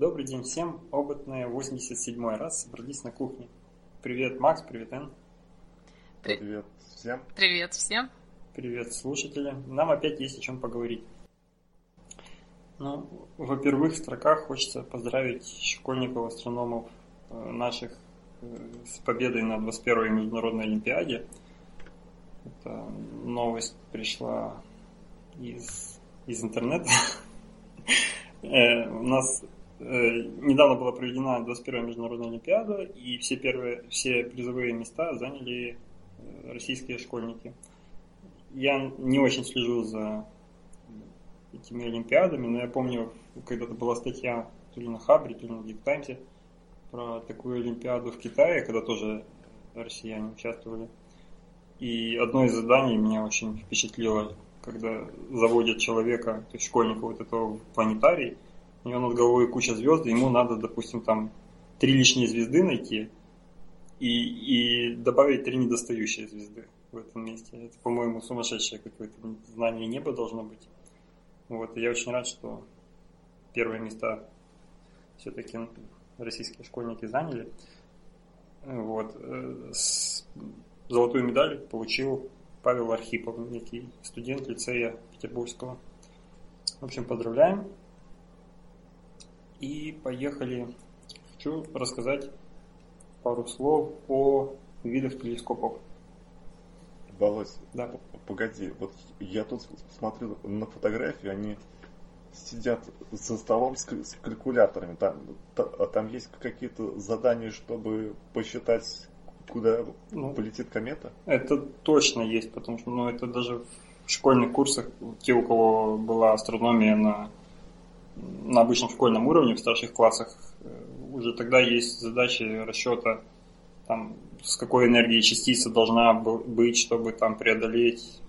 Добрый день всем. Опытные 87 раз собрались на кухне. Привет, Макс, привет, Эн. Привет всем. Привет всем. Привет, слушатели. Нам опять есть о чем поговорить. Ну, во первых строках хочется поздравить школьников, астрономов э, наших э, с победой на 21-й международной олимпиаде. Эта новость пришла из, из интернета. Э, у нас недавно была проведена 21-я международная олимпиада, и все первые, все призовые места заняли российские школьники. Я не очень слежу за этими олимпиадами, но я помню, когда-то была статья то ли на Хабре, то ли на Geek Times про такую олимпиаду в Китае, когда тоже россияне участвовали. И одно из заданий меня очень впечатлило, когда заводят человека, то есть школьника вот этого в планетарий, у него над головой куча звезд, ему надо, допустим, там три лишние звезды найти и, и добавить три недостающие звезды в этом месте. Это, по-моему, сумасшедшее какое-то знание неба должно быть. Вот, и я очень рад, что первые места все-таки российские школьники заняли. Вот. Э, золотую медаль получил Павел Архипов, некий студент лицея Петербургского. В общем, поздравляем. И поехали. Хочу рассказать пару слов о видах телескопов. Володь, да. погоди, вот я тут смотрел на фотографии, они сидят за столом с, с калькуляторами. Там, а там есть какие-то задания, чтобы посчитать, куда ну, полетит комета? Это точно есть, потому что ну, это даже в школьных курсах, те, у кого была астрономия на, на обычном школьном уровне, в старших классах, э, уже тогда есть задачи расчета там, с какой энергией частица должна быть, чтобы там преодолеть,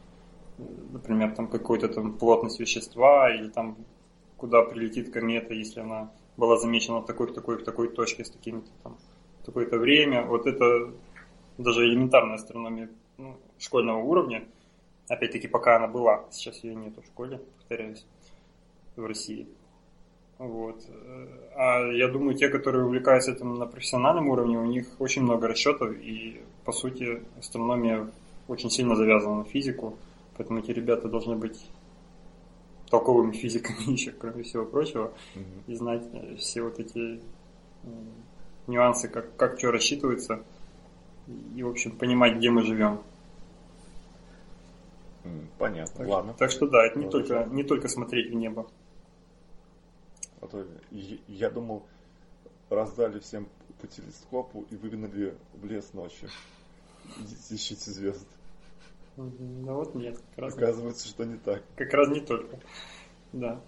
например, там какую-то там плотность вещества или там куда прилетит комета, если она была замечена в такой, в такой, в такой точке с таким-то там такое-то время. Вот это даже элементарная астрономия ну, школьного уровня. Опять-таки, пока она была, сейчас ее нету в школе, повторяюсь, в России. Вот. А я думаю, те, которые увлекаются этим на профессиональном уровне, у них очень много расчетов, и, по сути, астрономия очень сильно завязана на физику, поэтому эти ребята должны быть толковыми физиками еще, кроме всего прочего, mm-hmm. и знать все вот эти нюансы, как, как что рассчитывается, и, в общем, понимать, где мы живем. Понятно, так, ладно. Так что да, это не только, не только смотреть в небо. А то я думал, раздали всем по телескопу и выгнали в лес ночью. Идите ищите звезд. Ну вот нет. Как раз Оказывается, что не так. Как раз не только. Да.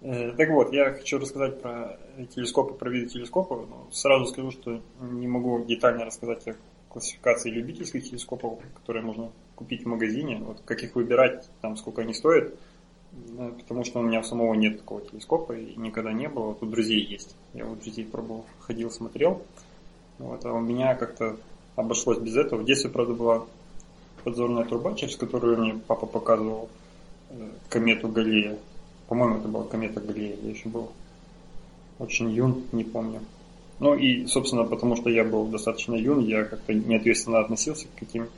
Э, так вот, я хочу рассказать про телескопы, про виды телескопа. Но сразу скажу, что не могу детально рассказать о классификации любительских телескопов, которые можно купить в магазине. Вот как их выбирать, там сколько они стоят потому что у меня самого нет такого телескопа и никогда не было. У друзей есть. Я у друзей пробовал, ходил, смотрел. Вот, а у меня как-то обошлось без этого. В детстве, правда, была подзорная труба, через которую мне папа показывал э, комету Галлея. По-моему, это была комета Галлея. Я еще был очень юн, не помню. Ну и, собственно, потому что я был достаточно юн, я как-то неответственно относился к каким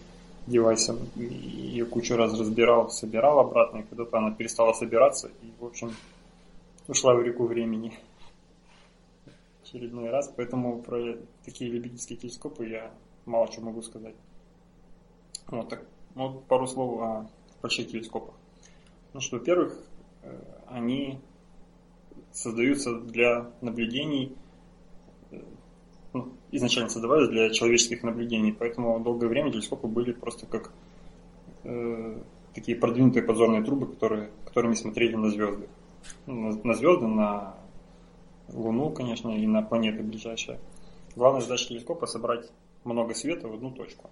девайсом. Ее кучу раз разбирал, собирал обратно, и когда-то она перестала собираться, и, в общем, ушла в реку времени очередной раз. Поэтому про такие любительские телескопы я мало что могу сказать. Вот так. Вот пару слов о больших телескопах. Ну что, во-первых, э, они создаются для наблюдений изначально создавались для человеческих наблюдений, поэтому долгое время телескопы были просто как э, такие продвинутые подзорные трубы, которые, которыми смотрели на звезды. Ну, на, на звезды, на Луну, конечно, и на планеты ближайшие. Главная задача телескопа собрать много света в одну точку.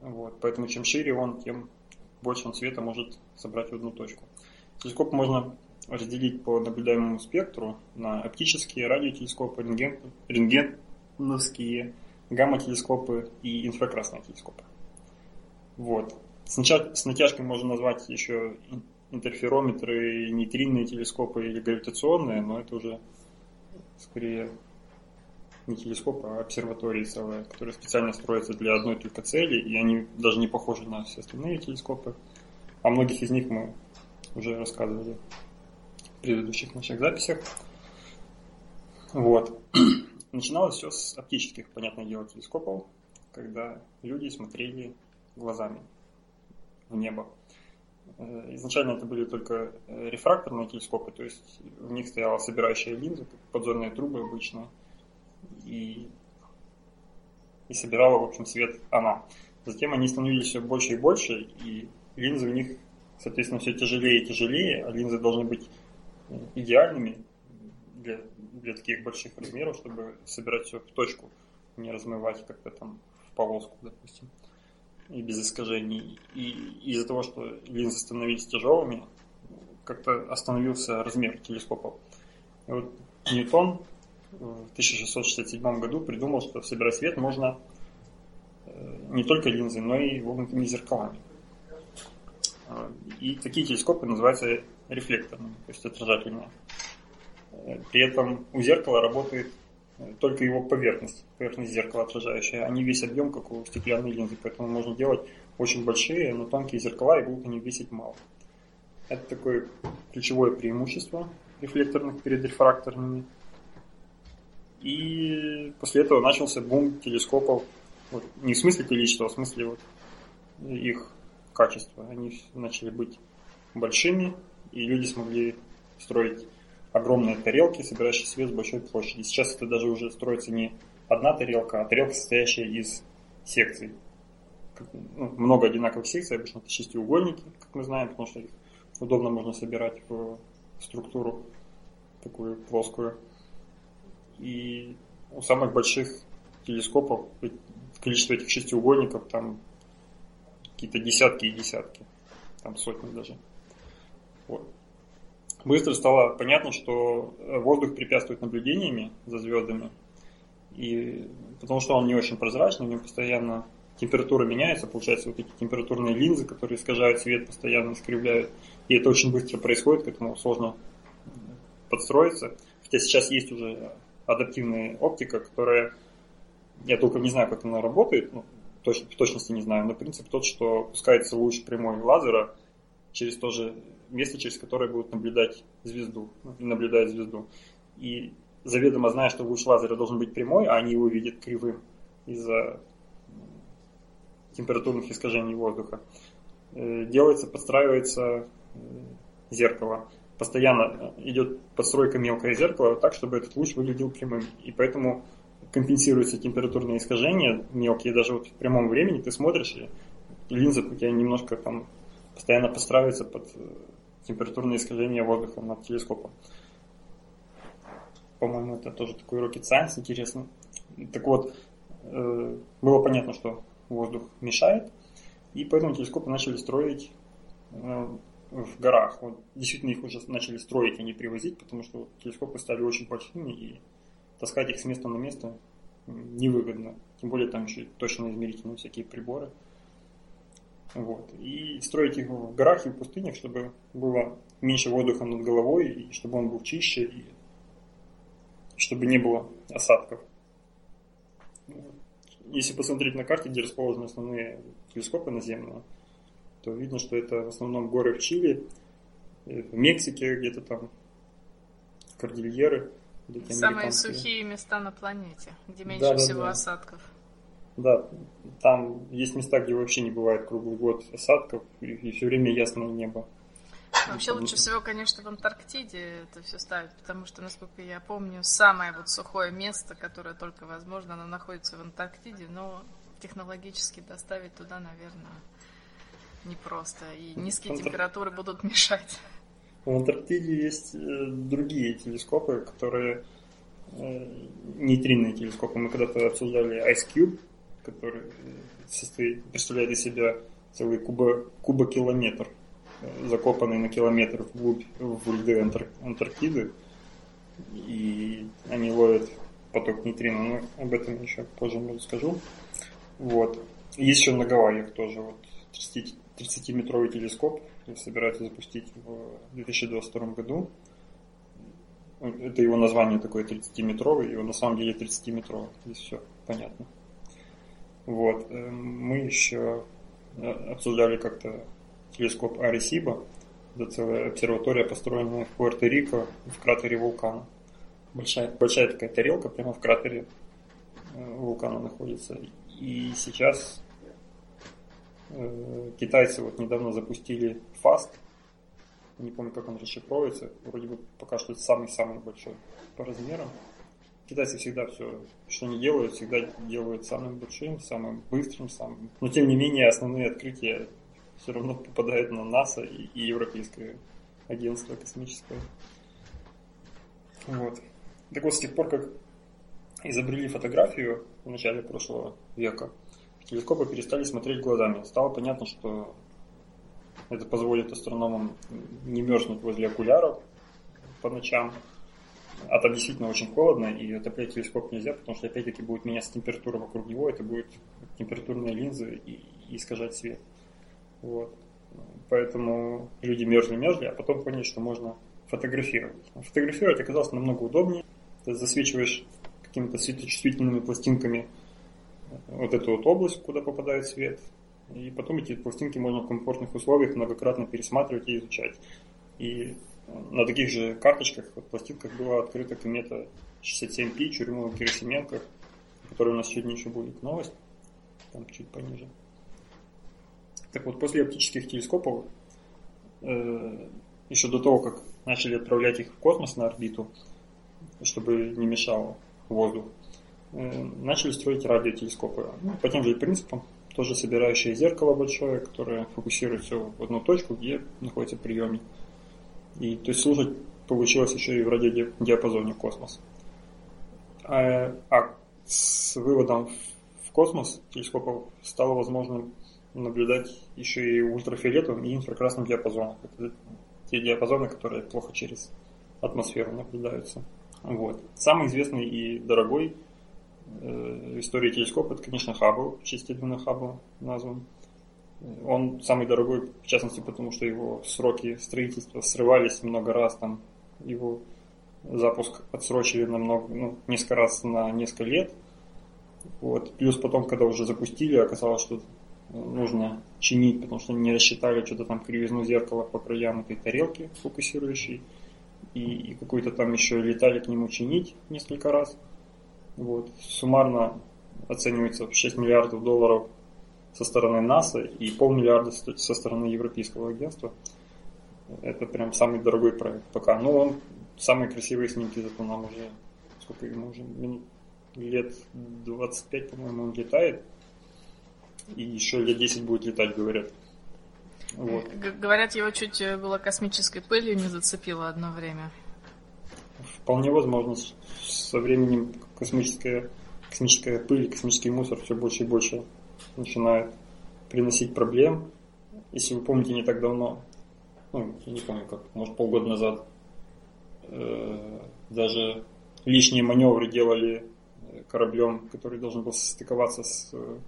Вот, поэтому чем шире он, тем больше он света может собрать в одну точку. Телескоп можно разделить по наблюдаемому спектру на оптические, радиотелескопы, рентген, рентгеновские, гамма-телескопы и инфракрасные телескопы. Вот. С, с натяжкой можно назвать еще интерферометры, нейтринные телескопы или гравитационные, но это уже скорее не телескоп, а обсерватории целые, которые специально строятся для одной только цели, и они даже не похожи на все остальные телескопы. О многих из них мы уже рассказывали предыдущих наших записях. Вот. Начиналось все с оптических, понятное дело, телескопов, когда люди смотрели глазами в небо. Э, изначально это были только э, рефракторные телескопы, то есть в них стояла собирающая линза, подзорные трубы обычно, и, и собирала, в общем, свет она. Затем они становились все больше и больше, и линзы в них, соответственно, все тяжелее и тяжелее, а линзы должны быть идеальными для, для таких больших размеров, чтобы собирать все в точку, не размывать как-то там в полоску, допустим и без искажений. И из-за того, что линзы становились тяжелыми, как-то остановился размер телескопов. И вот Ньютон в 1667 году придумал, что собирать свет можно э, не только линзы, но и вогнутыми зеркалами. И такие телескопы называются рефлекторными, то есть отражательные. Э, при этом у зеркала работает только его поверхность, поверхность зеркала отражающая, а не весь объем, как у стеклянной линзы. Поэтому можно делать очень большие, но тонкие зеркала, и будут они весить мало. Это такое ключевое преимущество рефлекторных перед рефракторными. И после этого начался бум телескопов. Вот, не в смысле количества, а в смысле вот их качества. Они начали быть большими, и люди смогли строить огромные тарелки, собирающие свет с большой площади. Сейчас это даже уже строится не одна тарелка, а тарелка, состоящая из секций. Ну, много одинаковых секций, обычно это шестиугольники, как мы знаем, потому что их удобно можно собирать в структуру такую плоскую. И у самых больших телескопов количество этих шестиугольников там какие-то десятки и десятки, там сотни даже. Вот быстро стало понятно, что э, воздух препятствует наблюдениями за звездами, и потому что он не очень прозрачный, у него постоянно температура меняется, получается вот эти температурные линзы, которые искажают свет, постоянно искривляют, и это очень быстро происходит, к этому сложно подстроиться. Хотя сейчас есть уже адаптивная оптика, которая, я только не знаю, как она работает, ну, точно, в точности не знаю, но принцип тот, что пускается луч прямой лазера через то же место, через которое будут наблюдать звезду, ну, и наблюдают звезду. И заведомо зная, что луч лазера должен быть прямой, а они его видят кривым из-за температурных искажений воздуха, э, делается, подстраивается э, зеркало. Постоянно идет подстройка мелкое зеркало так, чтобы этот луч выглядел прямым. И поэтому компенсируются температурные искажения мелкие. Даже вот в прямом времени ты смотришь, и линза у тебя немножко там постоянно подстраивается под э, температурное искажение воздуха над телескопом. По-моему, это тоже такой rocket science интересно. Так вот, э, было понятно, что воздух мешает, и поэтому телескопы начали строить э, в горах. Вот, действительно, их уже начали строить, а не привозить, потому что телескопы стали очень большими, и таскать их с места на место невыгодно. Тем более там еще точно измерительные всякие приборы. Вот. И строить их в горах и в пустынях, чтобы было меньше воздуха над головой, и чтобы он был чище, и чтобы не было осадков. Если посмотреть на карте, где расположены основные телескопы наземные, то видно, что это в основном горы в Чили, э, в Мексике где-то там, кордильеры. Самые сухие места на планете, где меньше да, всего да. осадков. Да, там есть места, где вообще не бывает круглый год осадков, и, и все время ясное небо. Вообще лучше всего, конечно, в Антарктиде это все ставить, потому что, насколько я помню, самое вот сухое место, которое только возможно, оно находится в Антарктиде, но технологически доставить туда, наверное, непросто. И низкие Антар... температуры будут мешать. В Антарктиде есть э, другие телескопы, которые э, нейтринные телескопы. Мы когда-то обсуждали Ice Cube, который состоит, представляет из себя целый кубо, кубокилометр, э, закопанный на километр вглубь в льды Антар, Антарктиды. И они ловят поток нейтрино, но об этом еще позже расскажу. Вот. Есть еще на Гавайях тоже вот 30, 30-метровый телескоп собираются запустить в 2022 году. это его название такое 30-метровый, и на самом деле 30-метровый. Здесь все понятно. Вот. Э, мы еще обсуждали как-то телескоп Аресиба. Это целая обсерватория, построенная в Пуэрто-Рико, в кратере вулкана. Большая, большая такая тарелка прямо в кратере э, вулкана находится. И сейчас китайцы вот недавно запустили FAST, не помню, как он расшифровывается, вроде бы пока что это самый-самый большой по размерам. Китайцы всегда все, что они делают, всегда делают самым большим, самым быстрым, самым... Но тем не менее основные открытия все равно попадают на НАСА и, и Европейское агентство космическое. Вот. Так вот, с тех пор, как изобрели фотографию в начале прошлого века, телескопы перестали смотреть глазами. Стало понятно, что это позволит астрономам не мерзнуть возле окуляров по ночам. А там действительно очень холодно, и отоплять телескоп нельзя, потому что опять-таки будет меняться температура вокруг него, это будет температурные линзы и, искажать свет. Вот. Поэтому люди мерзли-мерзли, а потом поняли, что можно фотографировать. Фотографировать оказалось намного удобнее. Ты засвечиваешь какими-то светочувствительными пластинками вот эту вот область, куда попадает свет, и потом эти пластинки можно в комфортных условиях многократно пересматривать и изучать. И на таких же карточках, вот, пластинках была открыта комета 67P Чурюмова Герасименко, которая у нас сегодня еще будет новость, там чуть пониже. Так вот, после оптических телескопов, э, еще до того, как начали отправлять их в космос на орбиту, чтобы не мешал воздух, начали строить радиотелескопы. Ну, по тем же принципам, тоже собирающее зеркало большое, которое фокусирует все в одну точку, где находится приемник. И то есть служить получилось еще и в радиодиапазоне космос. А, а с выводом в космос телескопов стало возможным наблюдать еще и ультрафиолетовым и инфракрасным диапазоном. Это те диапазоны, которые плохо через атмосферу наблюдаются. Вот. Самый известный и дорогой истории телескопа, это, конечно, Хаббл, в честь Эдвина назван. Он самый дорогой, в частности, потому что его сроки строительства срывались много раз, там его запуск отсрочили на много, ну, несколько раз на несколько лет. Вот. Плюс потом, когда уже запустили, оказалось, что нужно чинить, потому что не рассчитали что-то там кривизну зеркала по краям этой тарелки фокусирующей. И, и какой-то там еще летали к нему чинить несколько раз. Вот. Суммарно оценивается в 6 миллиардов долларов со стороны НАСА и полмиллиарда со стороны Европейского агентства. Это прям самый дорогой проект пока. Но он самые красивые снимки, зато нам уже сколько ему уже лет 25, по-моему, он летает. И еще лет 10 будет летать, говорят. Вот. Говорят, его чуть э, было космической пылью не зацепило одно время. Вполне возможно. Со временем космическая, космическая пыль, космический мусор все больше и больше начинает приносить проблем. Если вы помните, не так давно, ну, я не помню, как, может, полгода назад, э, даже лишние маневры делали кораблем, который должен был состыковаться с э,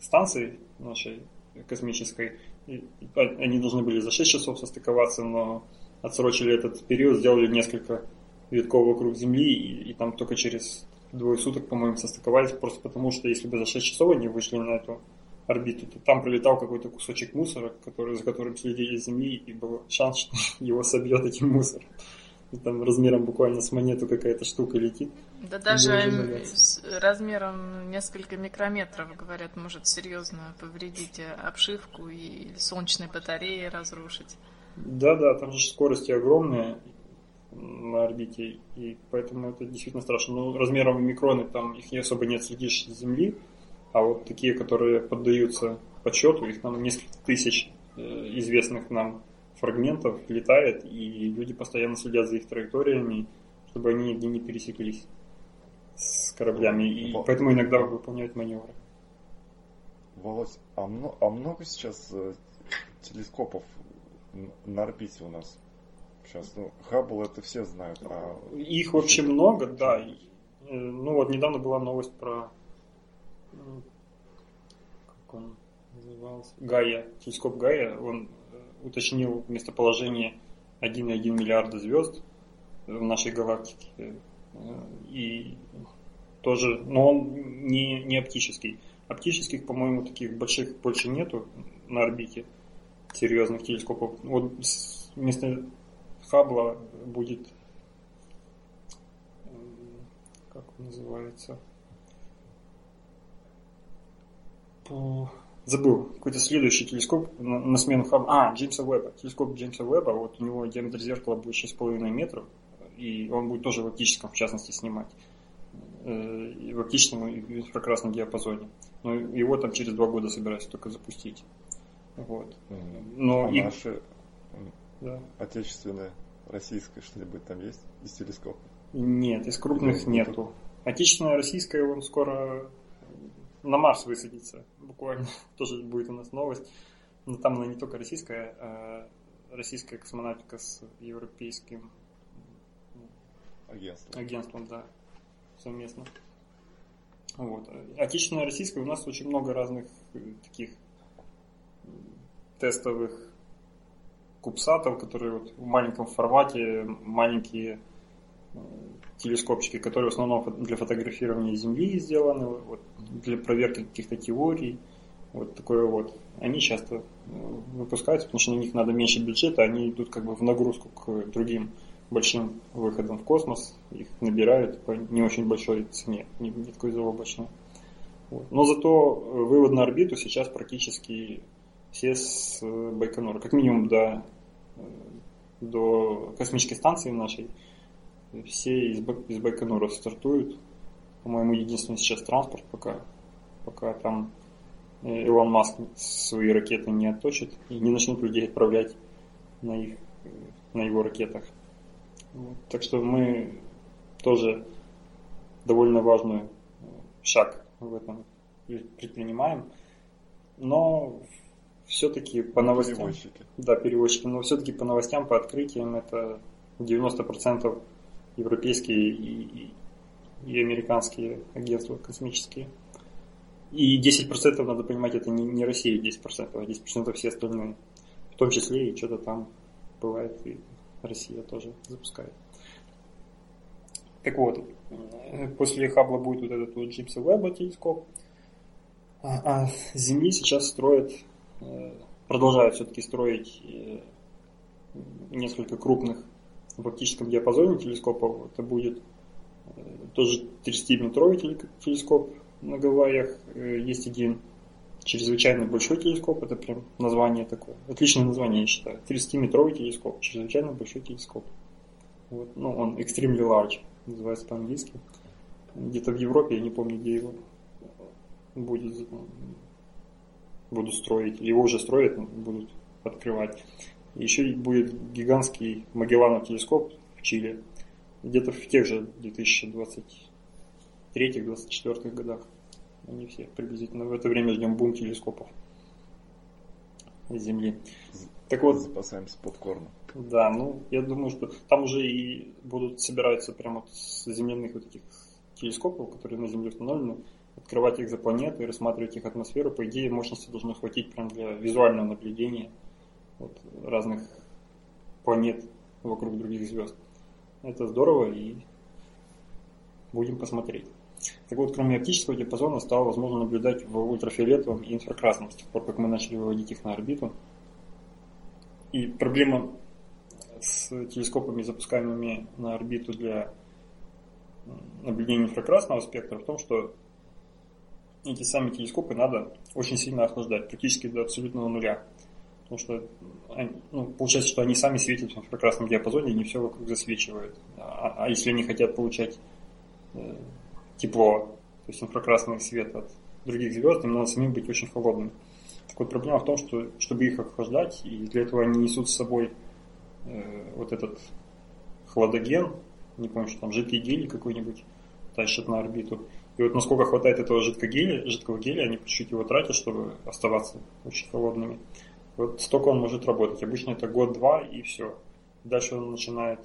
станцией нашей космической. И, они должны были за 6 часов состыковаться, но отсрочили этот период, сделали несколько витков вокруг Земли, и, и там только через двое суток, по-моему, состыковались, просто потому что если бы за 6 часов они вышли на эту орбиту, то там пролетал какой-то кусочек мусора, который, за которым следили Земли, и был шанс, что его собьет этим мусором. И там размером буквально с монету какая-то штука летит. Да даже с размером несколько микрометров, говорят, может серьезно повредить обшивку и солнечные батареи разрушить. Да-да, там же скорости огромные на орбите, и поэтому это действительно страшно. Ну, размером микроны там их не особо не отследишь с Земли, а вот такие, которые поддаются подсчету, их там несколько тысяч э, известных нам фрагментов летает, и люди постоянно следят за их траекториями, чтобы они нигде не пересеклись с кораблями, и Во... поэтому иногда выполняют маневры. Володь, а, много, а много сейчас э, телескопов на орбите у нас сейчас. Ну, Хаббл это все знают. А... Их вообще много, да. Э, ну вот недавно была новость про как он назывался? Гая, телескоп Гая, он э, уточнил местоположение 1,1 миллиарда звезд в нашей галактике. И тоже, но он не, не оптический. Оптических, по-моему, таких больших больше нету на орбите серьезных телескопов. Вот вместо Хаббла будет как он называется? забыл, какой-то следующий телескоп на, на смену Хаббла. А, Джеймса Уэбба. Телескоп Джеймса Уэбба, вот у него диаметр зеркала будет 6,5 метров, и он будет тоже в оптическом, в частности, снимать. Э, в оптичном и инфракрасном диапазоне. Но его там через два года собираются только запустить. Вот. Но а и... наши да. отечественные, российское что-нибудь там есть из телескопов? Нет, из крупных Или нету. Отечественная, российская, он скоро на Марс высадится. Буквально тоже будет у нас новость. Но там она не только российская, а российская космонавтика с европейским агентством. Агентством, да, совместно. Вот. Отечественная российская у нас очень много разных э, таких тестовых кубсатов, которые вот в маленьком формате, маленькие э, телескопчики, которые в основном для фотографирования Земли сделаны, вот, для проверки каких-то теорий, вот такое вот. Они часто э, выпускаются, потому что на них надо меньше бюджета, они идут как бы в нагрузку к другим большим выходам в космос, их набирают по не очень большой цене, не, не такой заоблачной. Вот. Но зато вывод на орбиту сейчас практически все с э, Байконура, как минимум до, э, до космической станции нашей, все из, из Байконура стартуют. По-моему, единственный сейчас транспорт пока, пока там э, Илон Маск свои ракеты не отточит и не начнет людей отправлять на, их, на его ракетах. Вот. Так что мы тоже довольно важный шаг в этом предпринимаем. Но все-таки по новостям... Перевозчики. Да, перевозчики. Но все-таки по новостям, по открытиям это 90% европейские и, и, американские агентства космические. И 10% надо понимать, это не, не Россия 10%, а 10% все остальные. В том числе и что-то там бывает, и Россия тоже запускает. Так вот, после Хаббла будет вот этот вот Джеймса Уэбба телескоп, а, а Земли сейчас строят продолжают все-таки строить э, несколько крупных в оптическом диапазоне телескопов. Это будет э, тоже 30-метровый телескоп на Гавайях. Есть один чрезвычайно большой телескоп, это прям название такое. Отличное название, я считаю. 30-метровый телескоп, чрезвычайно большой телескоп. Вот. Ну, он extremely large, называется по-английски. Где-то в Европе, я не помню, где его будет будут строить, его уже строят, будут открывать. Еще будет гигантский Магелланов телескоп в Чили, где-то в тех же 2023-2024 годах. Они все приблизительно в это время ждем бум телескопов с Земли. Так вот, запасаемся попкорном. Да, ну, я думаю, что там уже и будут собираться прямо с земляных вот этих телескопов, которые на Земле установлены, открывать экзопланеты и рассматривать их атмосферу, по идее, мощности должно хватить прям для визуального наблюдения вот, разных планет вокруг других звезд. Это здорово и будем посмотреть. Так вот, кроме оптического диапазона стало возможно наблюдать в ультрафиолетовом и инфракрасном, с тех пор, как мы начали выводить их на орбиту. И проблема с телескопами, запускаемыми на орбиту для наблюдения инфракрасного спектра в том, что эти сами телескопы надо очень сильно охлаждать, практически до абсолютного нуля. Потому что ну, получается, что они сами светят в инфракрасном диапазоне и не все вокруг засвечивают. А, а если они хотят получать э, тепло, то есть инфракрасный свет от других звезд, им надо самим быть очень холодным. Так вот, проблема в том, что чтобы их охлаждать, и для этого они несут с собой э, вот этот хладоген, не помню, что там жидкий гелий какой-нибудь, тащат на орбиту. И вот насколько хватает этого жидкого геля, жидкого геля, они по чуть-чуть его тратят, чтобы оставаться очень холодными. Вот столько он может работать. Обычно это год-два и все. Дальше он начинает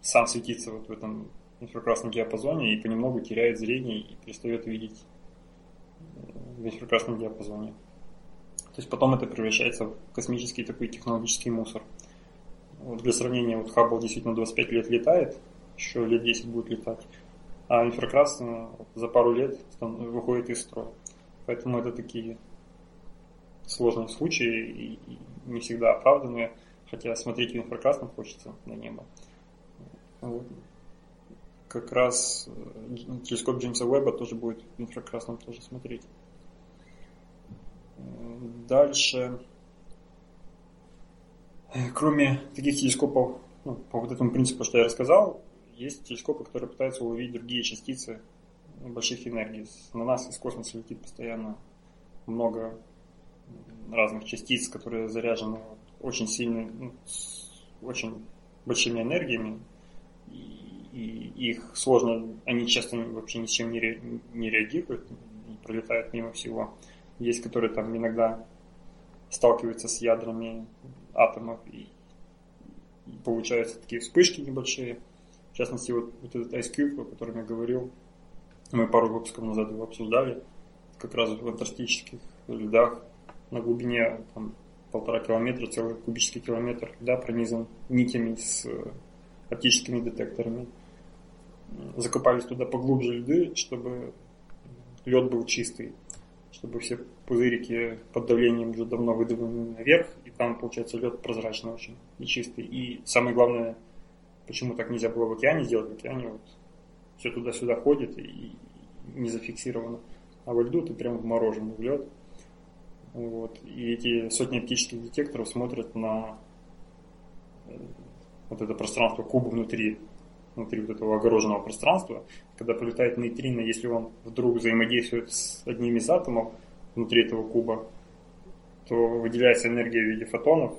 сам светиться вот в этом инфракрасном диапазоне и понемногу теряет зрение и перестает видеть в инфракрасном диапазоне. То есть потом это превращается в космический такой технологический мусор. Вот для сравнения, вот Хаббл действительно 25 лет летает, еще лет 10 будет летать, а инфракрасный за пару лет выходит из строя. Поэтому это такие сложные случаи и не всегда оправданные, хотя смотреть в хочется на небо. Вот. Как раз э, телескоп Джеймса Уэбба тоже будет в инфракрасном тоже смотреть. Дальше, кроме таких телескопов, ну, по вот этому принципу, что я рассказал, есть телескопы, которые пытаются увидеть другие частицы больших энергий. На нас из космоса летит постоянно много разных частиц, которые заряжены очень сильно, ну, очень большими энергиями, и, и их сложно, они часто вообще ни с чем не, ре, не реагируют, пролетают мимо всего. Есть, которые там иногда сталкиваются с ядрами атомов и, и получаются такие вспышки небольшие. Частности, вот, вот этот Ice Cube, о котором я говорил, мы пару выпусков назад его обсуждали, как раз в антарктических льдах на глубине там, полтора километра, целый кубический километр льда пронизан нитями с э, оптическими детекторами. Закопались туда поглубже льды, чтобы лед был чистый, чтобы все пузырики под давлением уже давно выдавлены наверх, и там получается лед прозрачный очень и чистый. И самое главное, почему так нельзя было в океане сделать, в океане вот все туда-сюда ходит и не зафиксировано. А во льду ты прям вмороженный в лед. Вот. И эти сотни оптических детекторов смотрят на э, вот это пространство куба внутри, внутри вот этого огороженного пространства. Когда полетает нейтрино, если он вдруг взаимодействует с одним из атомов внутри этого куба, то выделяется энергия в виде фотонов,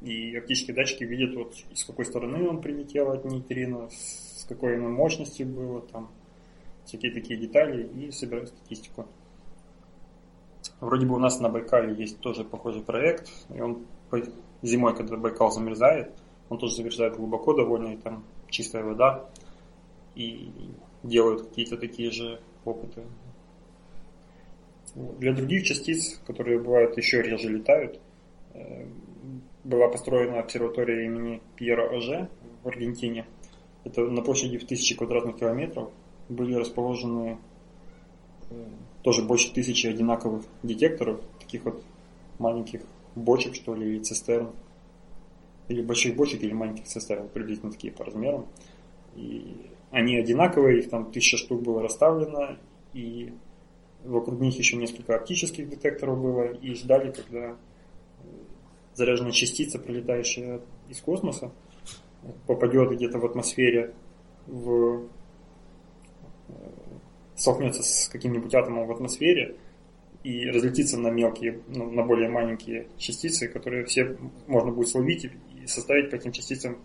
и оптические датчики видят, вот, с какой стороны он прилетел от нейтрино, с какой оно мощностью было, там, всякие такие детали, и собирают статистику. Вроде бы у нас на Байкале есть тоже похожий проект, и он зимой, когда Байкал замерзает, он тоже замерзает глубоко довольно, и там чистая вода, и делают какие-то такие же опыты. Для других частиц, которые бывают еще реже летают, э, была построена обсерватория имени Пьера Оже в Аргентине. Это на площади в тысячи квадратных километров были расположены э, тоже больше тысячи одинаковых детекторов, таких вот маленьких бочек, что ли, или цистерн. Или больших бочек, или маленьких цистерн, приблизительно такие по размерам. И они одинаковые, их там тысяча штук было расставлено, и вокруг них еще несколько оптических детекторов было, и ждали, когда заряженная частица, прилетающая из космоса, попадет где-то в атмосфере в столкнется с каким-нибудь атомом в атмосфере и разлетится на мелкие, ну, на более маленькие частицы, которые все можно будет словить и составить по этим частицам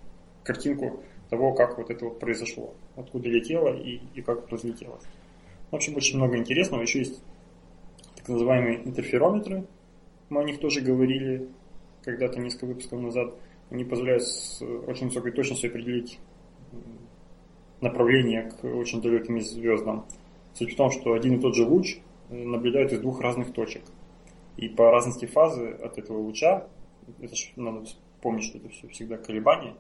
картинку того, как вот это вот произошло, откуда летело и, и как разлетелось. В общем, очень много интересного. Еще есть так называемые интерферометры. Мы о них тоже говорили когда-то несколько выпусков назад. Они позволяют с очень высокой точностью определить направление к очень далеким звездам. Суть в том, что один и тот же луч э, наблюдают из двух разных точек. И по разности фазы от этого луча, это же надо помнить, что это все всегда колебания,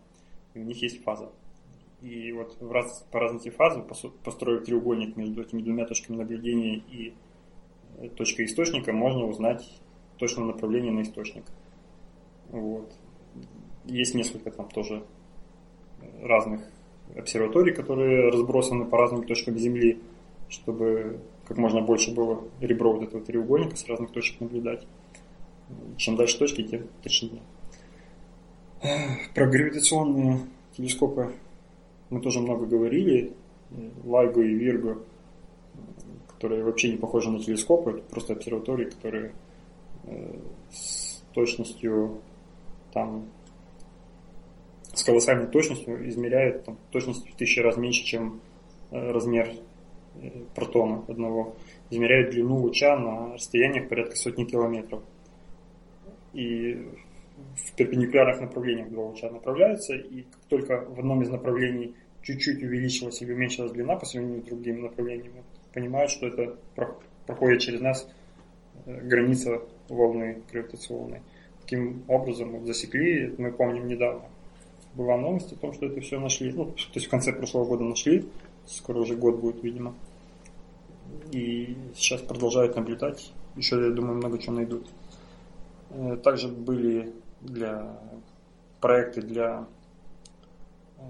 и у них есть фаза. И вот в раз, по разности фазы, построив треугольник между этими двумя точками наблюдения и э, точкой источника, можно узнать точное направление на источник. Вот. Есть несколько там тоже разных обсерваторий, которые разбросаны по разным точкам Земли чтобы как можно больше было ребро вот этого треугольника с разных точек наблюдать. Чем дальше точки, тем точнее. Про гравитационные телескопы мы тоже много говорили. Лайго и Вирго, которые вообще не похожи на телескопы, это просто обсерватории, которые э, с точностью там с колоссальной точностью измеряют там, точность в тысячи раз меньше, чем э, размер протона одного, измеряют длину луча на расстояниях порядка сотни километров. И в перпендикулярных направлениях два луча направляются, и как только в одном из направлений чуть-чуть увеличилась или уменьшилась длина по сравнению с другими направлениями, понимают, что это проходит через нас э, граница волны гравитационной. Таким образом вот засекли, мы помним недавно, была новость о том, что это все нашли. Ну, то есть в конце прошлого года нашли. Скоро уже год будет, видимо. И сейчас продолжают наблюдать. Еще, я думаю, много чего найдут. Э, также были для проекты для э,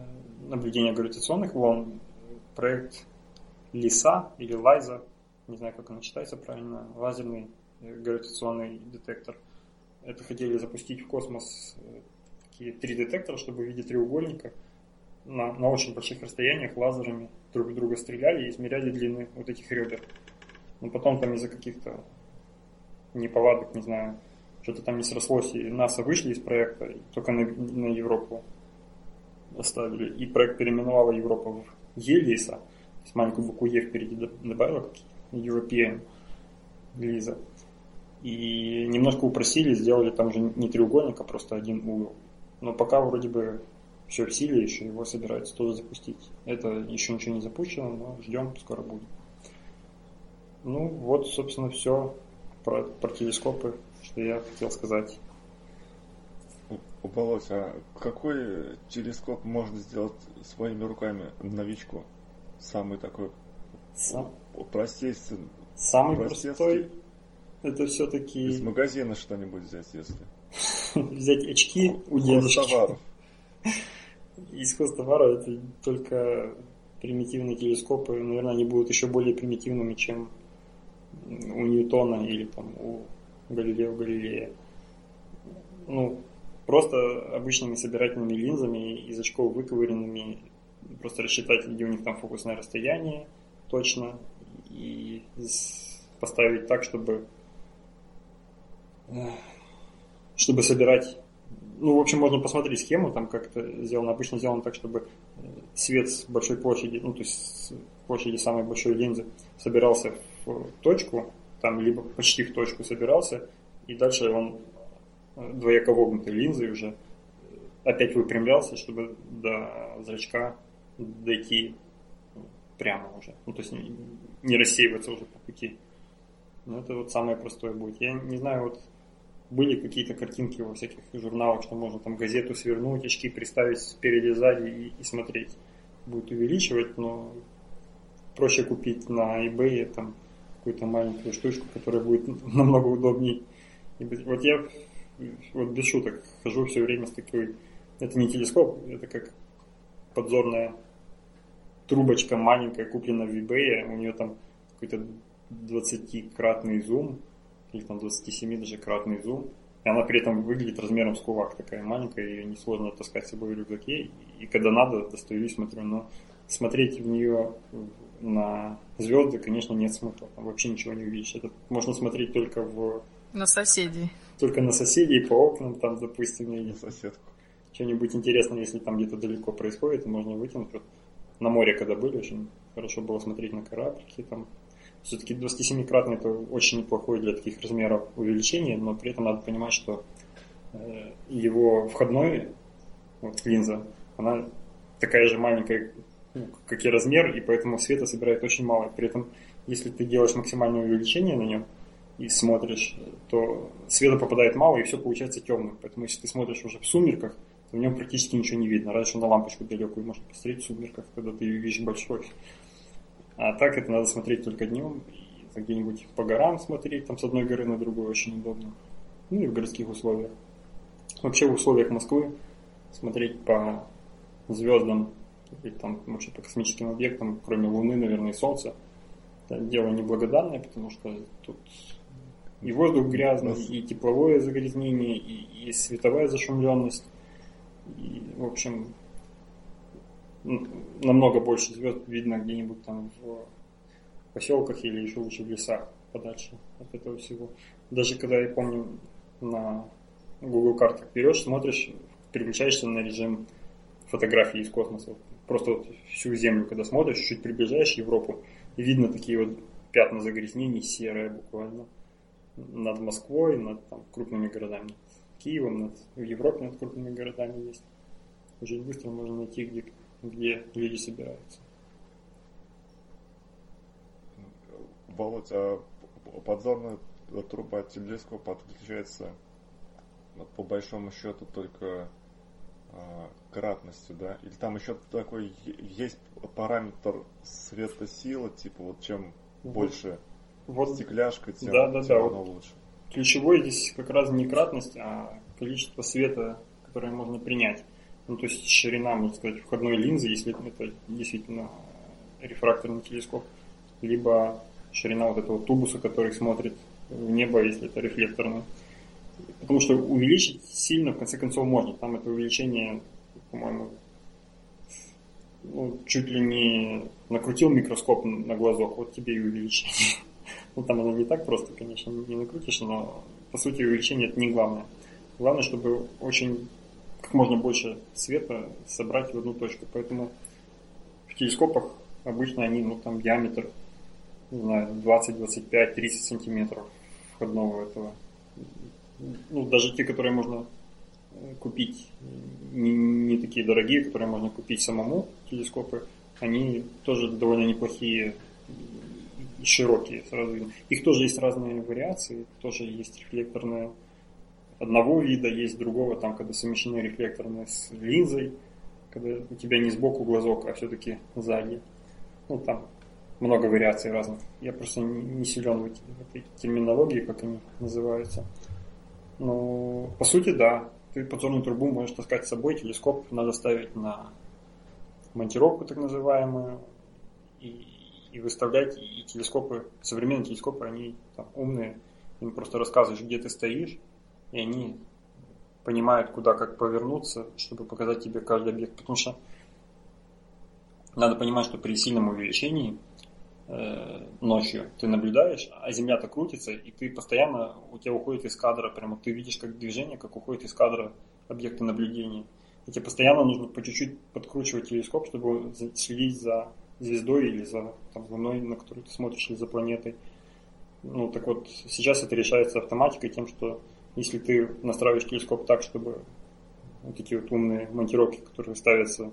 наблюдения гравитационных волн. Проект ЛИСА или ЛАЙЗа, не знаю, как оно читается правильно, лазерный э, гравитационный детектор. Это хотели запустить в космос такие три детектора, чтобы в виде треугольника на, на очень больших расстояниях лазерами друг в друга стреляли и измеряли длины вот этих ребер. Но потом там из-за каких-то неполадок, не знаю, что-то там не срослось, и НАСА вышли из проекта, и только на, на Европу оставили. И проект переименовала Европа в ЕЛИСа, есть маленькую букву Е впереди добавила, как European Лиза. И немножко упросили, сделали там же не треугольник, а просто один угол. Но пока вроде бы все в силе, еще его собираются тоже запустить. Это еще ничего не запущено, но ждем, скоро будет. Ну, вот, собственно, все про, про телескопы, что я хотел сказать. Володь, а какой телескоп можно сделать своими руками новичку? Самый такой Сам... простейший. Самый простой? Это все-таки... Из магазина что-нибудь взять, если взять очки у дедушки. Из хостовара это только примитивные телескопы, наверное, они будут еще более примитивными, чем у Ньютона или там у Галилео Галилея. Ну, просто обычными собирательными линзами из очков выковыренными, просто рассчитать, где у них там фокусное расстояние точно, и поставить так, чтобы чтобы собирать ну, в общем, можно посмотреть схему, там как-то сделано, обычно сделано так, чтобы свет с большой площади, ну, то есть с площади самой большой линзы собирался в точку, там либо почти в точку собирался, и дальше он двояко вогнутой линзой уже опять выпрямлялся, чтобы до зрачка дойти прямо уже. Ну, то есть не рассеиваться уже по пути. Ну, это вот самое простое будет. Я не знаю, вот были какие-то картинки во всяких журналах, что можно там газету свернуть, очки приставить спереди, сзади и, и смотреть. Будет увеличивать, но проще купить на eBay там какую-то маленькую штучку, которая будет намного удобнее. Вот я вот без шуток хожу все время с такой, это не телескоп, это как подзорная трубочка маленькая, куплена в eBay, у нее там какой-то 20-кратный зум, или там 27 даже кратный зум. И она при этом выглядит размером с кулак, такая маленькая, ее несложно таскать с собой в рюкзаке. И когда надо, достаю и смотрю. Но смотреть в нее на звезды, конечно, нет смысла. Там вообще ничего не увидишь. Это можно смотреть только в... На соседей. Только на соседей, по окнам, там, допустим, или... На соседку. Что-нибудь интересное, если там где-то далеко происходит, можно вытянуть. Вот на море, когда были, очень хорошо было смотреть на кораблики, там все-таки 27-кратный это очень неплохое для таких размеров увеличение, но при этом надо понимать, что э, его входной вот, линза, она такая же маленькая, ну, как и размер, и поэтому света собирает очень мало. При этом, если ты делаешь максимальное увеличение на нем и смотришь, то света попадает мало, и все получается темным. Поэтому, если ты смотришь уже в сумерках, то в нем практически ничего не видно. Раньше на лампочку далекую можно посмотреть в сумерках, когда ты видишь большой. А так это надо смотреть только днем, и где-нибудь по горам смотреть, там с одной горы на другую очень удобно. Ну и в городских условиях. Вообще в условиях Москвы смотреть по звездам или там вообще по космическим объектам, кроме Луны, наверное, и Солнца, это дело неблагодарное, потому что тут и воздух грязный, и тепловое загрязнение, и, и световая зашумленность. И, в общем, намного больше звезд видно где-нибудь там в поселках или еще лучше в лесах подальше от этого всего. Даже когда я помню на Google картах берешь, смотришь, переключаешься на режим фотографии из космоса. Просто вот всю Землю, когда смотришь, чуть приближаешь Европу, и видно такие вот пятна загрязнений, серые буквально, над Москвой, над там, крупными городами, Киевом, над, в Европе над крупными городами есть. Очень быстро можно найти, где где люди собираются. Володь, а подзорная труба телескопа отличается по большому счету только а, кратностью, да? Или там еще такой есть параметр светосила, типа вот чем больше вот, стекляшка, тем, да, да, тем да, оно вот лучше. Ключевой здесь как раз не кратность, а количество света, которое можно принять. Ну, то есть ширина, можно сказать, входной линзы, если это действительно рефракторный телескоп, либо ширина вот этого тубуса, который смотрит в небо, если это рефлекторный. Потому что увеличить сильно, в конце концов, можно. Там это увеличение, по-моему, ну, чуть ли не накрутил микроскоп на глазок, вот тебе и увеличение. Ну, там оно не так просто, конечно, не накрутишь, но, по сути, увеличение это не главное. Главное, чтобы очень как можно больше света собрать в одну точку. Поэтому в телескопах обычно они, ну, там диаметр, не знаю, 20, 25, 30 сантиметров входного этого. Ну, даже те, которые можно э, купить, не, не такие дорогие, которые можно купить самому, телескопы, они тоже довольно неплохие и широкие сразу видно. Их тоже есть разные вариации, тоже есть рефлекторные одного вида, есть другого, там, когда совмещены рефлекторные с линзой, когда у тебя не сбоку глазок, а все-таки сзади. Ну, там много вариаций разных. Я просто не силен в этой терминологии, как они называются. Но, по сути, да. Ты подзорную трубу можешь таскать с собой, телескоп надо ставить на монтировку, так называемую, и, и выставлять, и телескопы, современные телескопы, они там, умные, им просто рассказываешь, где ты стоишь, и они понимают, куда как повернуться, чтобы показать тебе каждый объект. Потому что надо понимать, что при сильном увеличении э, ночью ты наблюдаешь, а Земля-то крутится, и ты постоянно, у тебя уходит из кадра, прямо ты видишь как движение, как уходит из кадра объекты наблюдения. И тебе постоянно нужно по чуть-чуть подкручивать телескоп, чтобы следить за звездой или за там, луной, на которую ты смотришь, или за планетой. Ну так вот, сейчас это решается автоматикой тем, что если ты настраиваешь телескоп так, чтобы вот эти вот умные монтировки, которые ставятся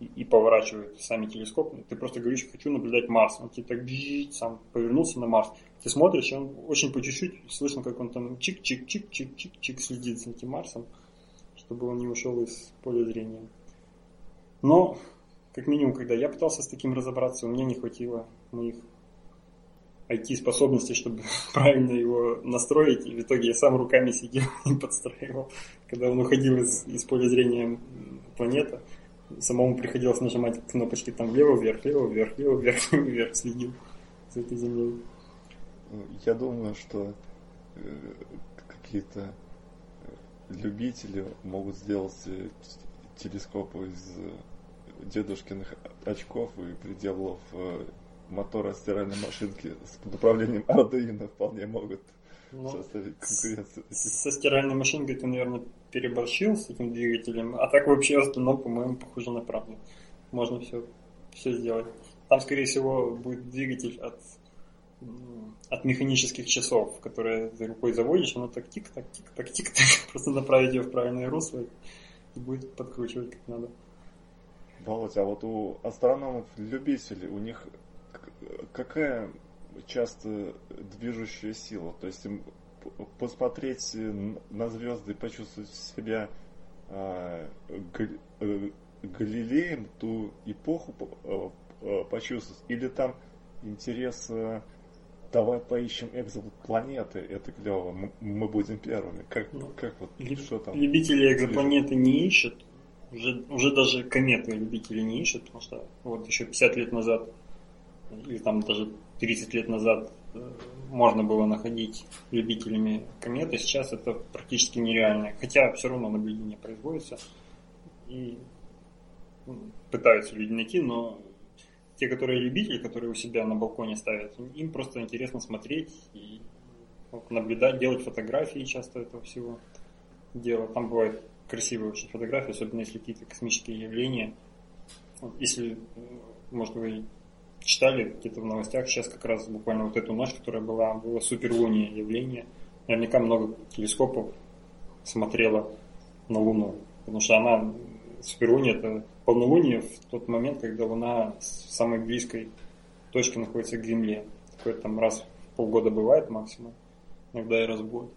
и, и поворачивают сами телескоп, ты просто говоришь, хочу наблюдать Марс. Он тебе так сам повернулся на Марс. Ты смотришь, и он очень по чуть-чуть, слышно, как он там чик-чик-чик-чик-чик-чик следит за этим Марсом, чтобы он не ушел из поля зрения. Но, как минимум, когда я пытался с таким разобраться, у меня не хватило моих IT-способностей, чтобы правильно его настроить. И в итоге я сам руками сидел и подстраивал. Когда он уходил из, из поля зрения планеты, самому приходилось нажимать кнопочки там влево-вверх, лево-вверх, лево-вверх, лево-вверх, следил за этой землей. Я думаю, что э, какие-то э, любители могут сделать э, телескопы из дедушкиных очков и приделав мотора стиральной машинки с направлением Arduino вполне могут ну, составить конкуренцию. Со стиральной машинкой ты, наверное, переборщил с этим двигателем, а так вообще остальное, по-моему, похоже на правду. Можно все, все сделать. Там, скорее всего, будет двигатель от, от механических часов, которые ты рукой заводишь, оно так тик-так, тик-так, тик-так, просто направить ее в правильное русло и будет подкручивать как надо. Володя, а вот у астрономов-любителей, у них какая часто движущая сила? То есть посмотреть на звезды и почувствовать себя а, э, Галилеем, ту эпоху э, э, почувствовать? Или там интерес давай поищем экзопланеты, это клево, мы, мы будем первыми. Как, ну, как вот, Люб, что там? Любители экзопланеты не ищут, уже, уже даже кометы любители не ищут, потому что вот еще 50 лет назад или там даже 30 лет назад э, можно было находить любителями кометы, сейчас это практически нереально. Хотя все равно наблюдение производится и ну, пытаются люди найти, но те, которые любители, которые у себя на балконе ставят, им просто интересно смотреть и наблюдать, делать фотографии часто этого всего дела. Там бывают красивые очень фотографии, особенно если какие-то космические явления. Если, э, может, вы читали где-то в новостях, сейчас как раз буквально вот эту ночь, которая была, было суперлуние явление. Наверняка много телескопов смотрело на Луну, потому что она, суперлуния, это полнолуние в тот момент, когда Луна в самой близкой точке находится к Земле. Такое там раз в полгода бывает максимум, иногда и раз в год.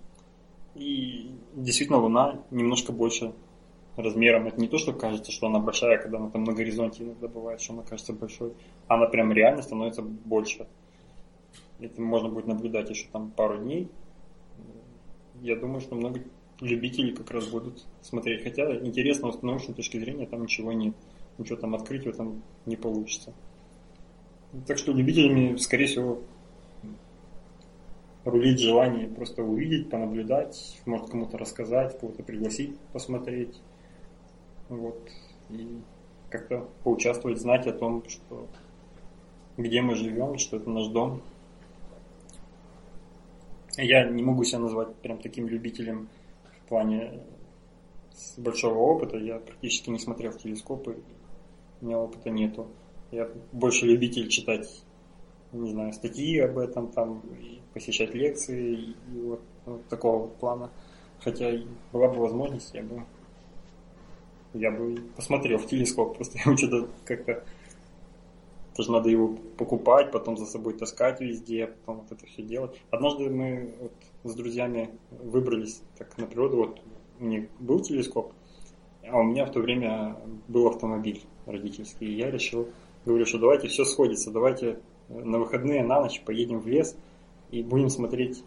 И действительно Луна немножко больше размером. Это не то, что кажется, что она большая, когда она там на горизонте иногда бывает, что она кажется большой. Она прям реально становится больше. Это можно будет наблюдать еще там пару дней. Я думаю, что много любителей как раз будут смотреть. Хотя интересно, с научной точки зрения там ничего нет. Ничего там открыть в этом не получится. Так что любителями, скорее всего, рулить желание просто увидеть, понаблюдать, может кому-то рассказать, кого-то пригласить посмотреть. Вот. И как-то поучаствовать, знать о том, что где мы живем, что это наш дом. Я не могу себя назвать прям таким любителем в плане большого опыта. Я практически не смотрел в телескопы, у меня опыта нету. Я больше любитель читать, не знаю, статьи об этом, там, и посещать лекции, и вот, вот такого плана. Хотя была бы возможность, я бы я бы посмотрел в телескоп, просто ему что-то как-то тоже надо его покупать, потом за собой таскать везде, потом вот это все делать. Однажды мы вот с друзьями выбрались так на природу, вот у них был телескоп, а у меня в то время был автомобиль родительский, и я решил, говорю, что давайте все сходится, давайте на выходные на ночь поедем в лес и будем смотреть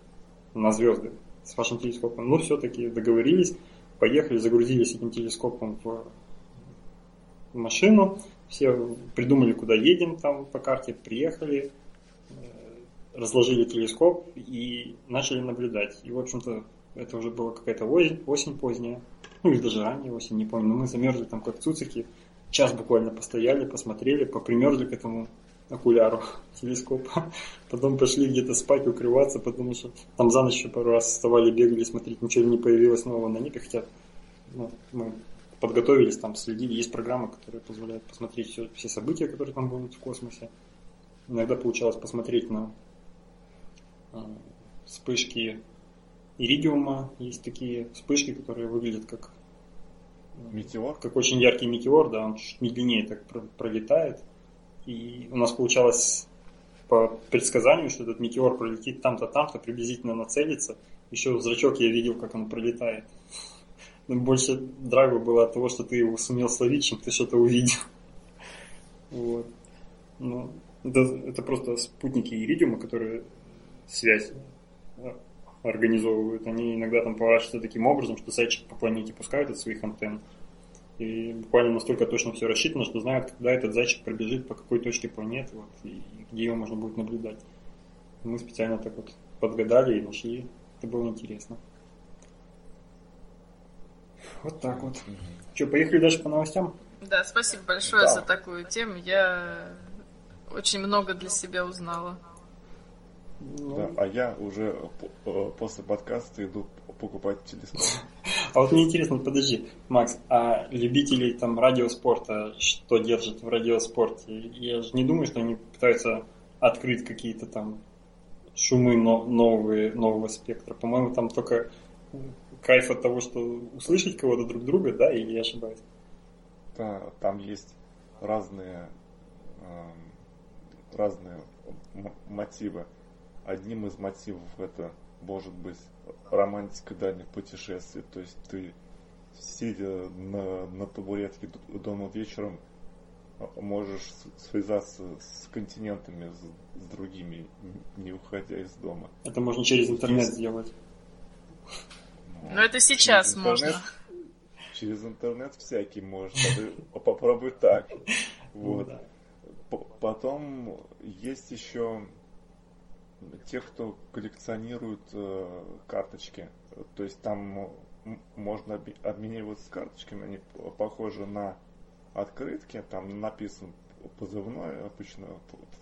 на звезды с вашим телескопом. Ну, все-таки договорились, поехали, загрузились этим телескопом в машину, все придумали, куда едем там по карте, приехали, э, разложили телескоп и начали наблюдать. И, в общем-то, это уже была какая-то осень, осень поздняя, ну или даже ранняя осень, не помню, но мы замерзли там как цуцики, час буквально постояли, посмотрели, попримерзли к этому окуляру телескопа. Потом пошли где-то спать, укрываться, потому что там за ночь еще пару раз вставали, бегали, смотреть, ничего не появилось нового на небе, хотя ну, мы подготовились, там следили. Есть программы, которые позволяют посмотреть все, все события, которые там будут в космосе. Иногда получалось посмотреть на э, вспышки иридиума. Есть такие вспышки, которые выглядят как метеор, как очень яркий метеор, да, он чуть медленнее так пролетает. И у нас получалось по предсказанию, что этот метеор пролетит там-то, там-то, приблизительно нацелится. Еще зрачок я видел, как он пролетает. Но больше драйва было от того, что ты его сумел словить, чем ты что-то увидел. Вот. Ну, это, это просто спутники Иридиума, которые связь организовывают. Они иногда там поворачиваются таким образом, что зайчик по планете пускают от своих антенн. И буквально настолько точно все рассчитано, что знают, когда этот зайчик пробежит, по какой точке планеты, вот, и где его можно будет наблюдать. Мы специально так вот подгадали и нашли. Это было интересно. Вот так вот. Что, поехали дальше по новостям? Да, спасибо большое да. за такую тему. Я очень много для себя узнала. Ну... Да, а я уже э, после подкаста иду покупать телескоп. А вот мне интересно, подожди, Макс, а любителей там радиоспорта что держат в радиоспорте? Я же не думаю, что они пытаются открыть какие-то там шумы новые, нового спектра. По-моему, там только кайф от того, что услышать кого-то друг друга, да, или я ошибаюсь? Да, там есть разные, э, разные мотивы. Одним из мотивов это может быть романтика дальних путешествий. То есть ты сидя на, на табуретке дома вечером, можешь связаться с континентами, с, с другими, не уходя из дома. Это можно через интернет Есть... сделать. Ну, Но это сейчас интернет, можно. Через интернет всякий может. Попробуй так. Вот. Потом есть еще тех, кто коллекционирует э, карточки. То есть там можно обмениваться карточками, они похожи на открытки, там написан позывной, обычно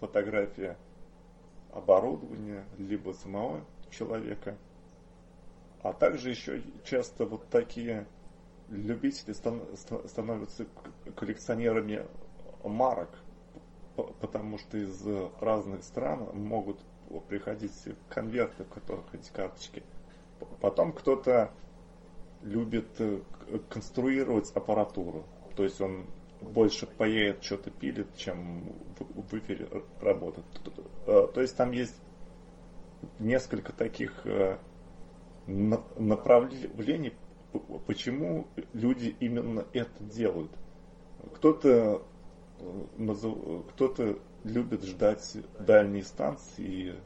фотография оборудования, либо самого человека. А также еще часто вот такие любители становятся коллекционерами марок, потому что из разных стран могут приходить конверты, в которых эти карточки. Потом кто-то любит э, конструировать аппаратуру. То есть он больше поедет, что-то пилит, чем в эфире работает. Э, то есть там есть несколько таких э, направлений, почему люди именно это делают. Кто-то кто-то любит ждать дальние станции, и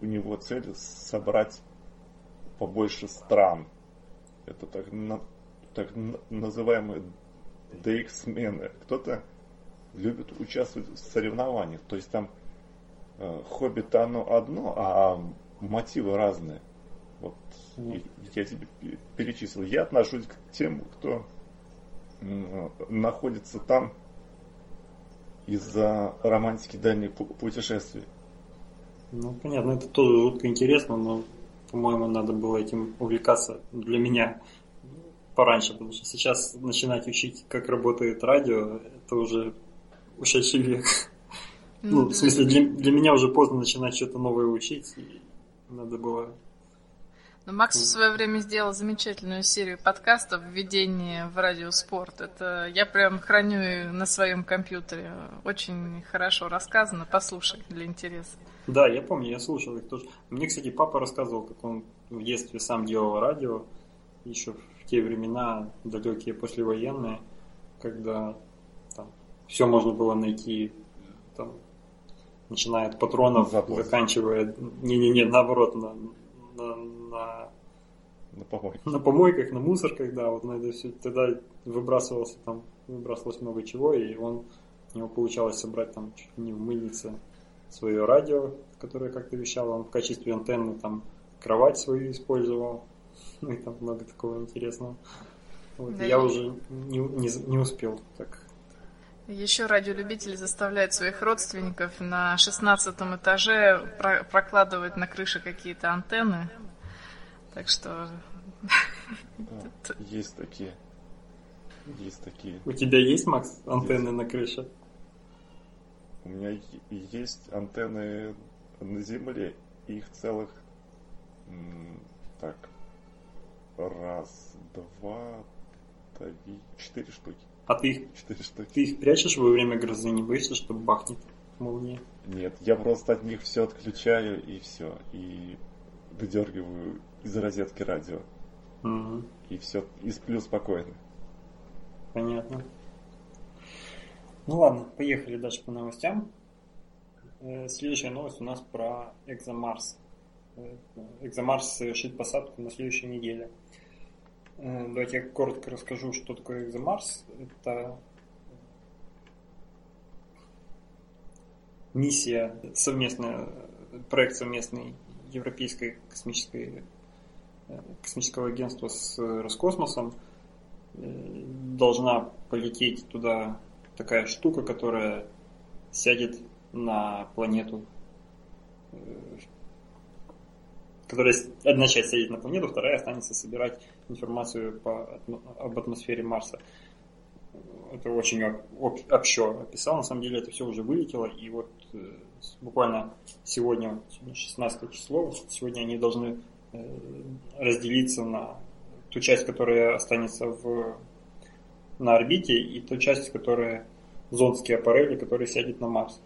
у него цель собрать побольше стран. Это так, так называемые DX-мены. Кто-то любит участвовать в соревнованиях. То есть там э, хобби-то оно одно, а мотивы разные. Вот mm. я тебе перечислил. Я отношусь к тем, кто э, находится там из-за романтики дальних путешествий. Ну, понятно, это тоже жутко интересно, но, по-моему, надо было этим увлекаться для меня пораньше, потому что сейчас начинать учить, как работает радио, это уже ушедший век. Ну, ну в смысле, для, для меня уже поздно начинать что-то новое учить, и надо было но ну, Макс в свое время сделал замечательную серию подкастов «Введение в радиоспорт». Это я прям храню на своем компьютере. Очень хорошо рассказано. Послушай для интереса. Да, я помню, я слушал их тоже. Мне, кстати, папа рассказывал, как он в детстве сам делал радио, еще в те времена, далекие послевоенные, когда там все можно было найти, там, начиная от патронов, Заплатить. заканчивая, не-не-не, наоборот, на, на, на, на помойках. На помойках, на мусорках, да, вот на это все. Тогда выбрасывался там, выбрасывалось много чего, и он, у него получалось собрать там чуть ли не в мыльнице свое радио, которое как-то вещало, он в качестве антенны там кровать свою использовал, ну и там много такого интересного. Вот, да я и... уже не, не, не успел так еще радиолюбители заставляют своих родственников на шестнадцатом этаже прокладывать на крыше какие-то антенны. Так что... Есть такие. Есть такие. У тебя есть, Макс, антенны есть. на крыше? У меня есть антенны на земле. Их целых... Так. Раз, два, три, четыре штуки. А ты их, Четыре штуки. ты их прячешь во время грозы, не боишься, что бахнет молния? Нет, я просто от них все отключаю и все. И выдергиваю из розетки радио. Угу. И все, и сплю спокойно. Понятно. Ну ладно, поехали дальше по новостям. Э, следующая новость у нас про Экзомарс. Э, Экзомарс совершит посадку на следующей неделе. Э, давайте я коротко расскажу, что такое Экзомарс. Это миссия совместная, проект совместный Европейской космической э, космического агентства с Роскосмосом. Э, должна полететь туда такая штука, которая сядет на планету которая одна часть сядет на планету, вторая останется собирать информацию по, об атмосфере Марса. Это очень об, общо описал. На самом деле это все уже вылетело. И вот э, буквально сегодня, сегодня 16 число, сегодня они должны э, разделиться на ту часть, которая останется в, на орбите, и ту часть, которая зондские аппарели, который сядет на Марс.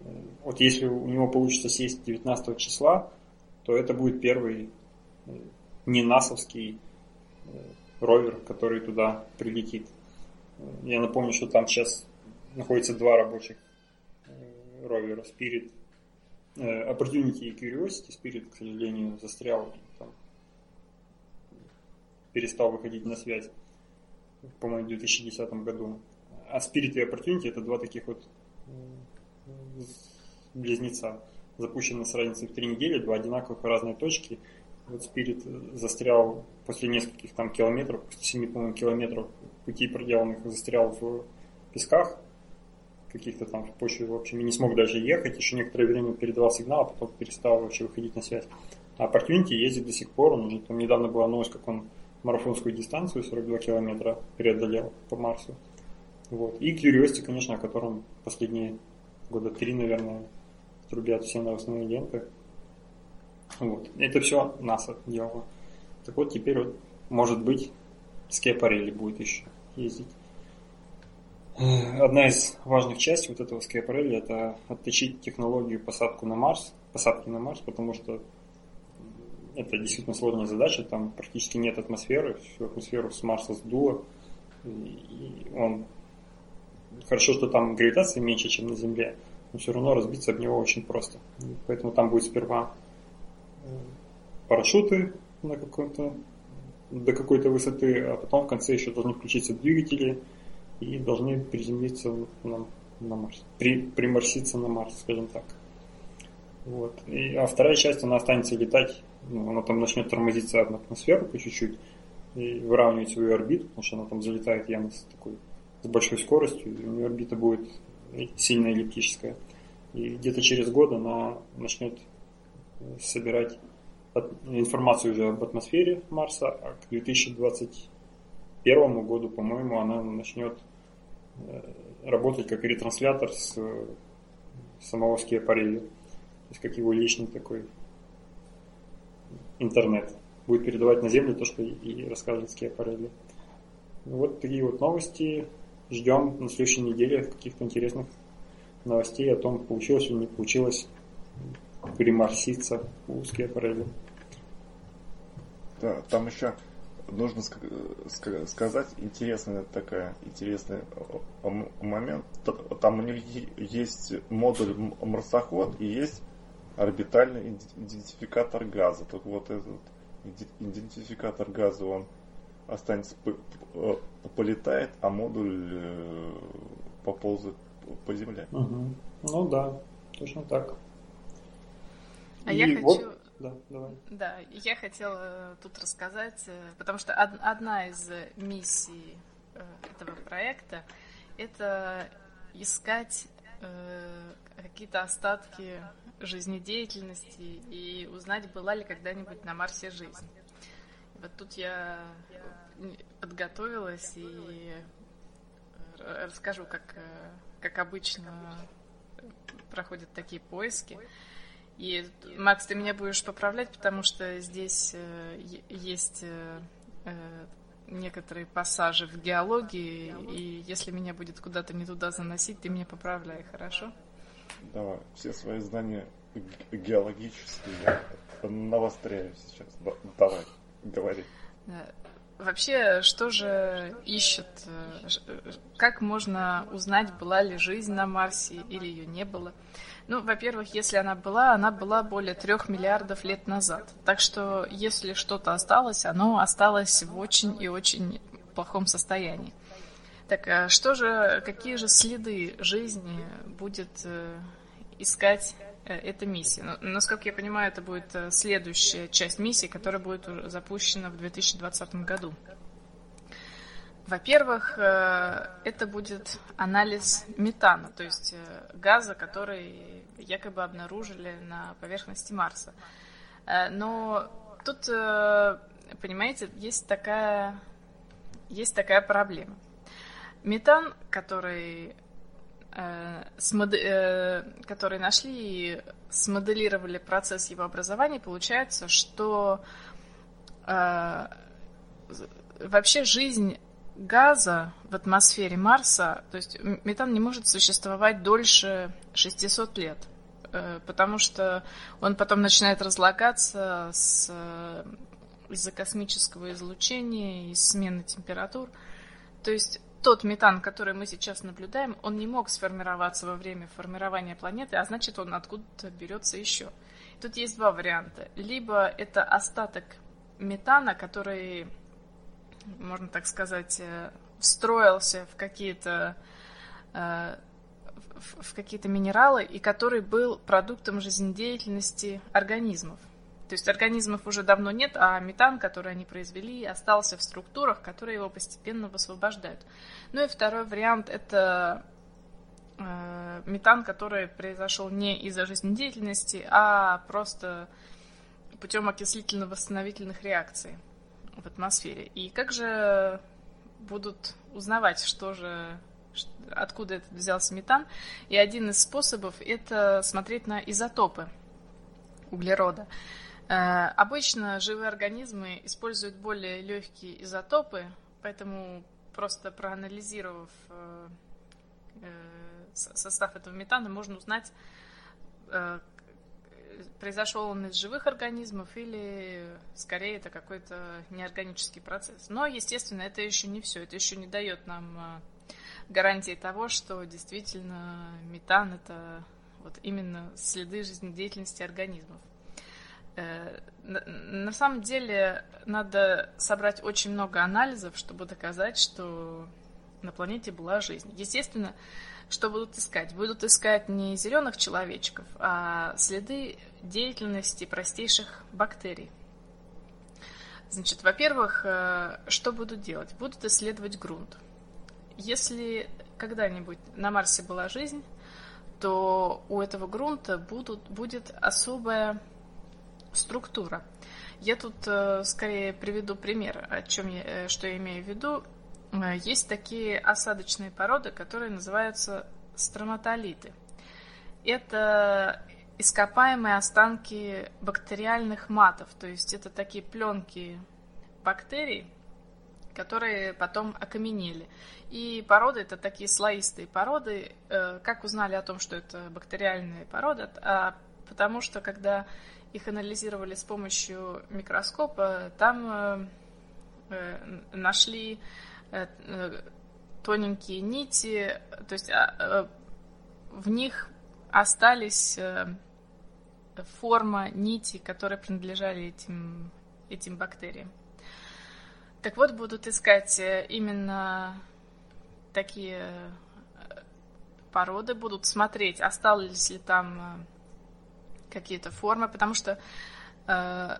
Э, вот если у него получится сесть 19 числа, то это будет первый не насовский ровер, который туда прилетит. Я напомню, что там сейчас находится два рабочих э, ровера Spirit, э, Opportunity и Curiosity. Spirit, к сожалению, застрял, там, перестал выходить на связь, по-моему, в 2010 году. А Spirit и Opportunity это два таких вот э, близнеца, запущены с разницей в три недели, два одинаковых разные точки – вот Спирит застрял после нескольких там километров, после 7, по-моему, километров пути проделанных, застрял в песках каких-то там в почве, в общем, и не смог даже ехать, еще некоторое время передавал сигнал, а потом перестал вообще выходить на связь. А Opportunity ездит до сих пор, он там недавно была новость, как он марафонскую дистанцию 42 километра преодолел по Марсу. Вот. И Curiosity, конечно, о котором последние года три, наверное, трубят все новостные ленты. Вот. Это все НАСА делало. Так вот, теперь вот, может быть, Скиапарелли будет еще ездить. Э, одна из важных частей вот этого Скиапарелли это отточить технологию посадку на Марс, посадки на Марс, потому что это действительно сложная задача, там практически нет атмосферы, всю атмосферу с Марса сдуло, и он хорошо, что там гравитация меньше, чем на Земле, но все равно разбиться об него очень просто. Поэтому там будет сперва парашюты на каком-то до какой-то высоты, а потом в конце еще должны включиться двигатели и должны приземлиться на, на Марс, при, приморситься на Марс, скажем так. Вот. И, а вторая часть, она останется летать, ну, она там начнет тормозиться в атмосферу по чуть-чуть и выравнивать свою орбиту, потому что она там залетает явно с такой с большой скоростью, и у нее орбита будет сильно эллиптическая. И где-то через год она начнет собирать информацию уже об атмосфере Марса, а к 2021 году, по-моему, она начнет э, работать как ретранслятор с самого Скиапарелли. То есть как его личный такой интернет. Будет передавать на Землю то, что и рассказывает Скиапарелли. Вот такие вот новости. Ждем на следующей неделе каких-то интересных новостей о том, получилось или не получилось приморситься у Скиапарелли. Да, там еще нужно сказать интересный такая интересный момент. Там у них есть модуль марсоход и есть орбитальный идентификатор газа. Так вот этот идентификатор газа он останется полетает, а модуль э, поползет по земле. Угу. Ну да, точно так. А и я вот... хочу да, давай. Да, я хотела тут рассказать, э, потому что одна из миссий э, этого проекта это искать э, какие-то остатки жизнедеятельности и узнать, была ли когда-нибудь на Марсе жизнь. Вот тут я подготовилась и расскажу, как, как обычно проходят такие поиски. И, Макс, ты меня будешь поправлять, потому что здесь э, есть э, э, некоторые пассажи в геологии, и если меня будет куда-то не туда заносить, ты меня поправляй, хорошо? Давай, все свои знания геологические я навостряю сейчас. Давай, говори. Вообще, что же ищет? Как можно узнать, была ли жизнь на Марсе или ее не было? Ну, во-первых, если она была, она была более трех миллиардов лет назад. Так что, если что-то осталось, оно осталось в очень и очень плохом состоянии. Так, а что же, какие же следы жизни будет э, искать э, эта миссия? Ну, насколько я понимаю, это будет э, следующая часть миссии, которая будет запущена в 2020 году. Во-первых, э, это будет анализ метана, то есть э, газа, который якобы обнаружили на поверхности Марса. Э, но тут, понимаете, есть такая, есть такая проблема. Метан, который, который нашли и смоделировали процесс его образования, получается, что вообще жизнь газа в атмосфере Марса, то есть метан не может существовать дольше 600 лет, э, потому что он потом начинает разлагаться с, э, из-за космического излучения и смены температур. То есть тот метан, который мы сейчас наблюдаем, он не мог сформироваться во время формирования планеты, а значит он откуда-то берется еще. Тут есть два варианта. Либо это остаток метана, который можно так сказать, э, встроился в какие-то э, в какие-то минералы, и который был продуктом жизнедеятельности организмов. То есть организмов уже давно нет, а метан, который они произвели, остался в структурах, которые его постепенно высвобождают. Ну и второй вариант – это э, метан, который произошел не из-за жизнедеятельности, а просто путем окислительно-восстановительных реакций в атмосфере. И как же будут узнавать, что же, откуда этот взялся метан? И один из способов это смотреть на изотопы углерода. Э, обычно живые организмы используют более легкие изотопы, поэтому просто проанализировав э, э, состав этого метана, можно узнать, произошел он из живых организмов или скорее это какой-то неорганический процесс. Но, естественно, это еще не все. Это еще не дает нам а, гарантии того, что действительно метан это вот именно следы жизнедеятельности организмов. Э, на самом деле надо собрать очень много анализов, чтобы доказать, что на планете была жизнь. Естественно, что будут искать? Будут искать не зеленых человечков, а следы деятельности простейших бактерий. Значит, во-первых, э, что будут делать? Будут исследовать грунт. Если когда-нибудь на Марсе была жизнь, то у этого грунта будут, будет особая структура. Я тут э, скорее приведу пример, о чем я, э, что я имею в виду. Есть такие осадочные породы, которые называются строматолиты. Это ископаемые останки бактериальных матов, то есть это такие пленки бактерий, которые потом окаменели. И породы это такие слоистые породы. Э, как узнали о том, что это бактериальные породы? А потому что когда их анализировали с помощью микроскопа, там нашли Э, э, тоненькие нити, то есть а, в них остались форма нити, которые принадлежали этим, этим бактериям. Так вот, будут искать именно такие породы, будут смотреть, остались ли там какие-то формы, потому что э,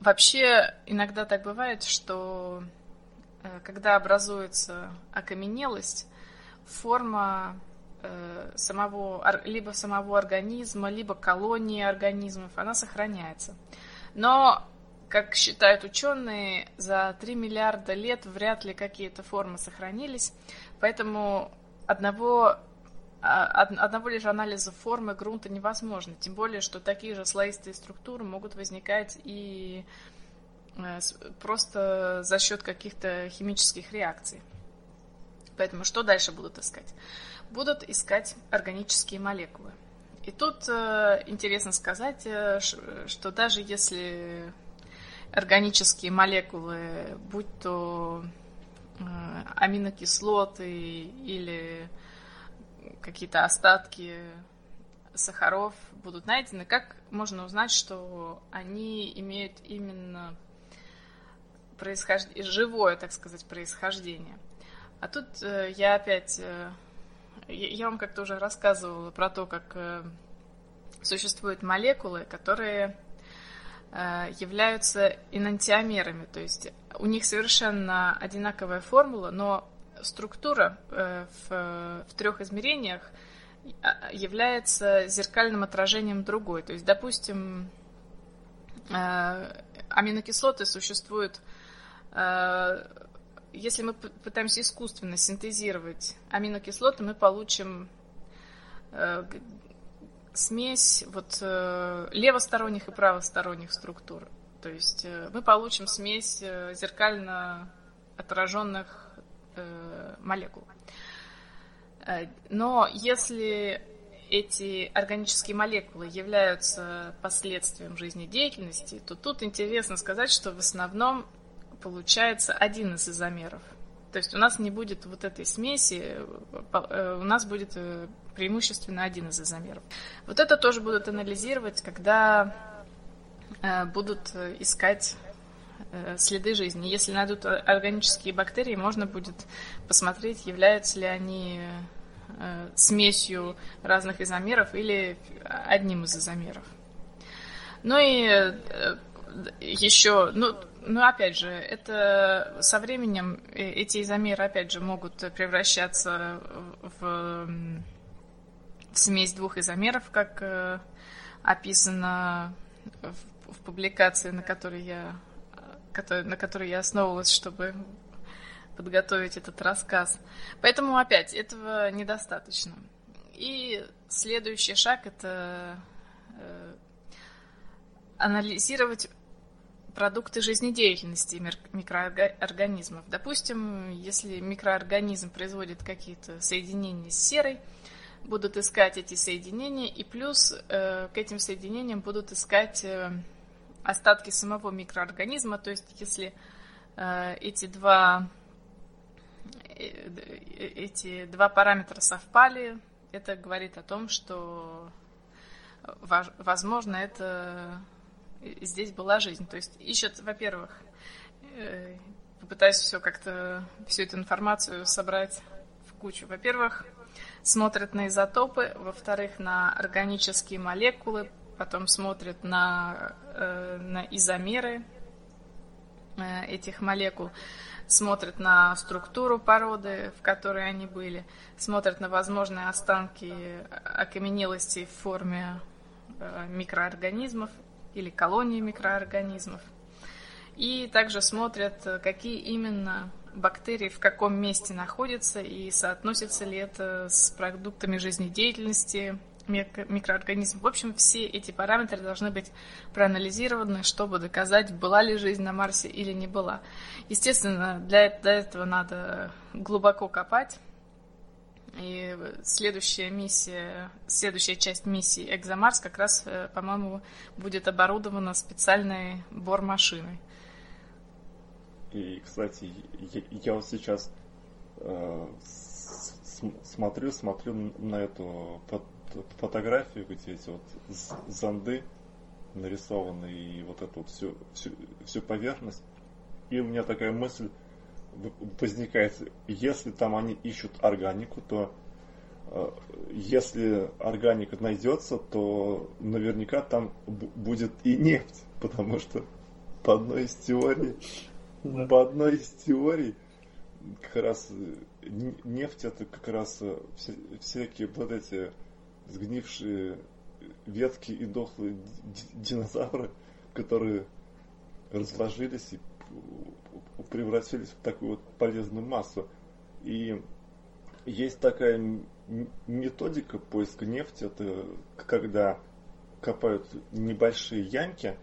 вообще иногда так бывает, что Э, когда образуется окаменелость, форма э, самого, либо самого организма, либо колонии организмов, она сохраняется. Но, как считают ученые, за 3 миллиарда лет вряд ли какие-то формы сохранились, поэтому одного а, одного лишь анализа формы грунта невозможно, тем более, что такие же слоистые структуры могут возникать и Э, просто за счет каких-то химических реакций. Поэтому что дальше будут искать? Будут искать органические молекулы. И тут э, интересно сказать, э, что даже если органические молекулы, будь то э, аминокислоты или какие-то остатки сахаров будут найдены, как можно узнать, что они имеют именно происхождение, живое, так сказать, происхождение. А тут э, я опять, э, я вам как-то уже рассказывала про то, как э, существуют молекулы, которые э, являются энантиомерами, то есть у них совершенно одинаковая формула, но структура э, в, в трех измерениях а, является зеркальным отражением другой. То есть, допустим, аминокислоты существуют если мы пытаемся искусственно синтезировать аминокислоты, мы получим э, смесь вот э, левосторонних и правосторонних структур. То есть мы получим смесь зеркально отраженных молекул. Но если эти органические молекулы являются последствием жизнедеятельности, то тут интересно сказать, что в основном получается один из изомеров. То есть у нас не будет вот этой смеси, э, у нас будет э, преимущественно один из изомеров. Вот это тоже будут анализировать, когда э, будут искать следы жизни. Если найдут органические бактерии, можно будет посмотреть, являются ли они смесью разных изомеров или одним из изомеров. Ну и еще, ну, ну, опять же, это со временем эти изомеры, опять же, могут превращаться в, в смесь двух изомеров, как э, описано в, в публикации, на которой я, который, на которой я основывалась, чтобы подготовить этот рассказ. Поэтому, опять, этого недостаточно. И следующий шаг это э, анализировать продукты жизнедеятельности микроорганизмов. Допустим, если микроорганизм производит какие-то соединения с серой, будут искать эти соединения, и плюс э, к этим соединениям будут искать э, остатки самого микроорганизма. То есть, если э, эти два э, эти два параметра совпали, это говорит о том, что возможно это здесь была жизнь. То есть ищут, во-первых, э, попытаюсь все как-то всю эту информацию собрать в кучу. Во-первых, смотрят на изотопы, во-вторых, на органические молекулы, потом смотрят на, э, на изомеры э, этих молекул, смотрят на структуру породы, в которой они были, смотрят на возможные останки окаменелости в форме микроорганизмов или колонии микроорганизмов. И также смотрят, какие именно бактерии в каком месте находятся и соотносится ли это с продуктами жизнедеятельности микроорганизмов. В общем, все эти параметры должны быть проанализированы, чтобы доказать, была ли жизнь на Марсе или не была. Естественно, для этого надо глубоко копать. И следующая миссия, следующая часть миссии Экзомарс как раз, э, по-моему, будет оборудована специальной бормашиной. И, кстати, я, вот сейчас э, смотрю, смотрю на эту фотографию, где эти вот зонды нарисованы и вот эту вот всю, всю, всю поверхность. И у меня такая мысль возникает, если там они ищут органику, то э, если органика найдется, то наверняка там будет и нефть, потому что по одной из теорий да. По одной из теорий, как раз э, нефть это как раз э, всякие вот эти сгнившие ветки и дохлые динозавры, которые разложились и превратились в такую вот полезную массу. И есть такая методика поиска нефти, это когда копают небольшие ямки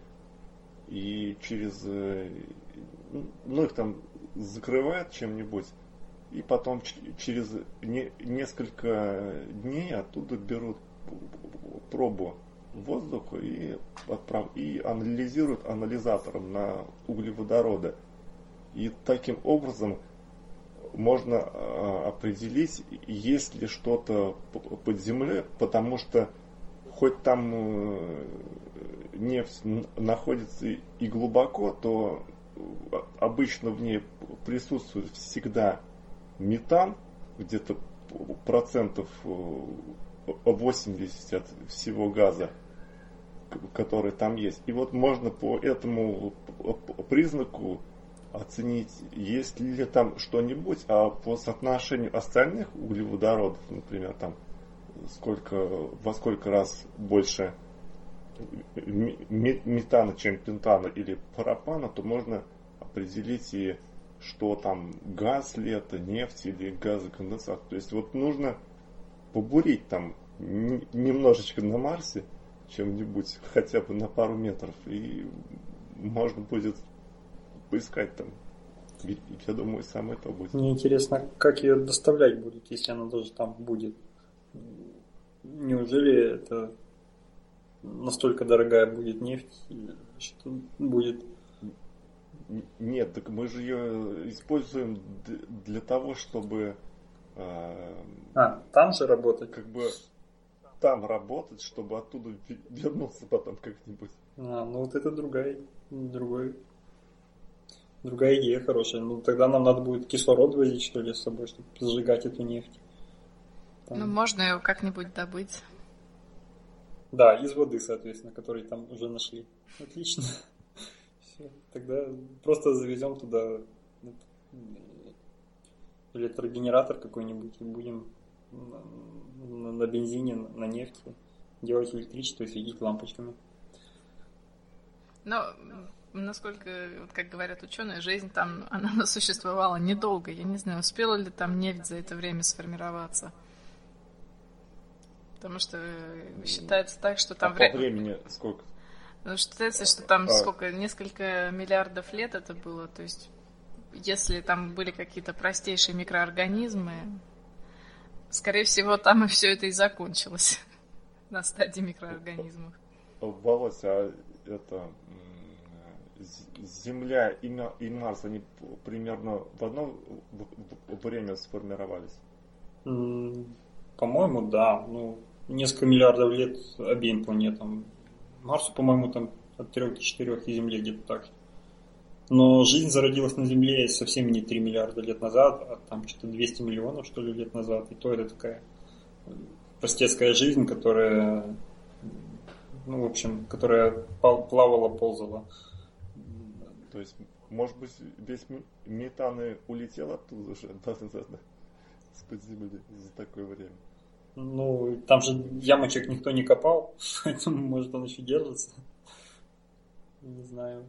и через э, ну их там закрывают чем-нибудь, и потом через не, несколько дней оттуда берут пробу воздуха и, отправ, и анализируют анализатором на углеводороды. И таким образом можно а, определить, есть ли что-то под землей, потому что хоть там э, нефть находится и глубоко, то обычно в ней присутствует всегда метан, где-то процентов 80 э, от всего газа, который там есть. И вот можно по этому признаку оценить, есть ли там что-нибудь, а по соотношению остальных углеводородов, например, там сколько, во сколько раз больше метана, чем пентана или пропана, то можно определить и что там газ ли это, нефть или газоконденсат. То есть вот нужно побурить там немножечко на Марсе, чем-нибудь, хотя бы на пару метров, и можно будет поискать там. Я думаю, самое то будет. Мне интересно, как ее доставлять будут, если она даже там будет. Неужели это настолько дорогая будет нефть, что будет... Нет, так мы же ее используем для того, чтобы... Э, а, там же работать? Как бы там работать, чтобы оттуда вернуться потом как-нибудь. А, ну вот это другая, другой, другая идея хорошая. Ну тогда нам надо будет кислород возить, что ли, с собой, чтобы сжигать эту нефть. Там. Ну можно его как-нибудь добыть. Да, из воды, соответственно, который там уже нашли. Отлично. Все, тогда просто завезем туда электрогенератор какой-нибудь и будем на, на бензине, на нефти делать электричество и светить лампочками. Но насколько, вот как говорят ученые, жизнь там, она существовала недолго. Я не знаю, успела ли там нефть за это время сформироваться. Потому что считается так, что там... А вре... по времени сколько? Ну, считается, что там а... сколько, несколько миллиардов лет это было. То есть, если там были какие-то простейшие микроорганизмы, Скорее всего, там и все это и закончилось на стадии микроорганизмов. Володь, а это Земля и Марс, они примерно в одно время сформировались? По-моему, да. Ну, несколько миллиардов лет обеим планетам. Марсу, по-моему, там от 3 до 4 и Земле где-то так. Но жизнь зародилась на Земле совсем не 3 миллиарда лет назад, а там что-то 200 миллионов, что ли, лет назад. И то это такая простецкая жизнь, которая, ну, в общем, которая плавала, ползала. То есть, может быть, весь метан и улетел оттуда уже, да, да, да, с-под земли за такое время. Ну, там же ямочек никто не копал, поэтому, может, он еще держится. Не знаю,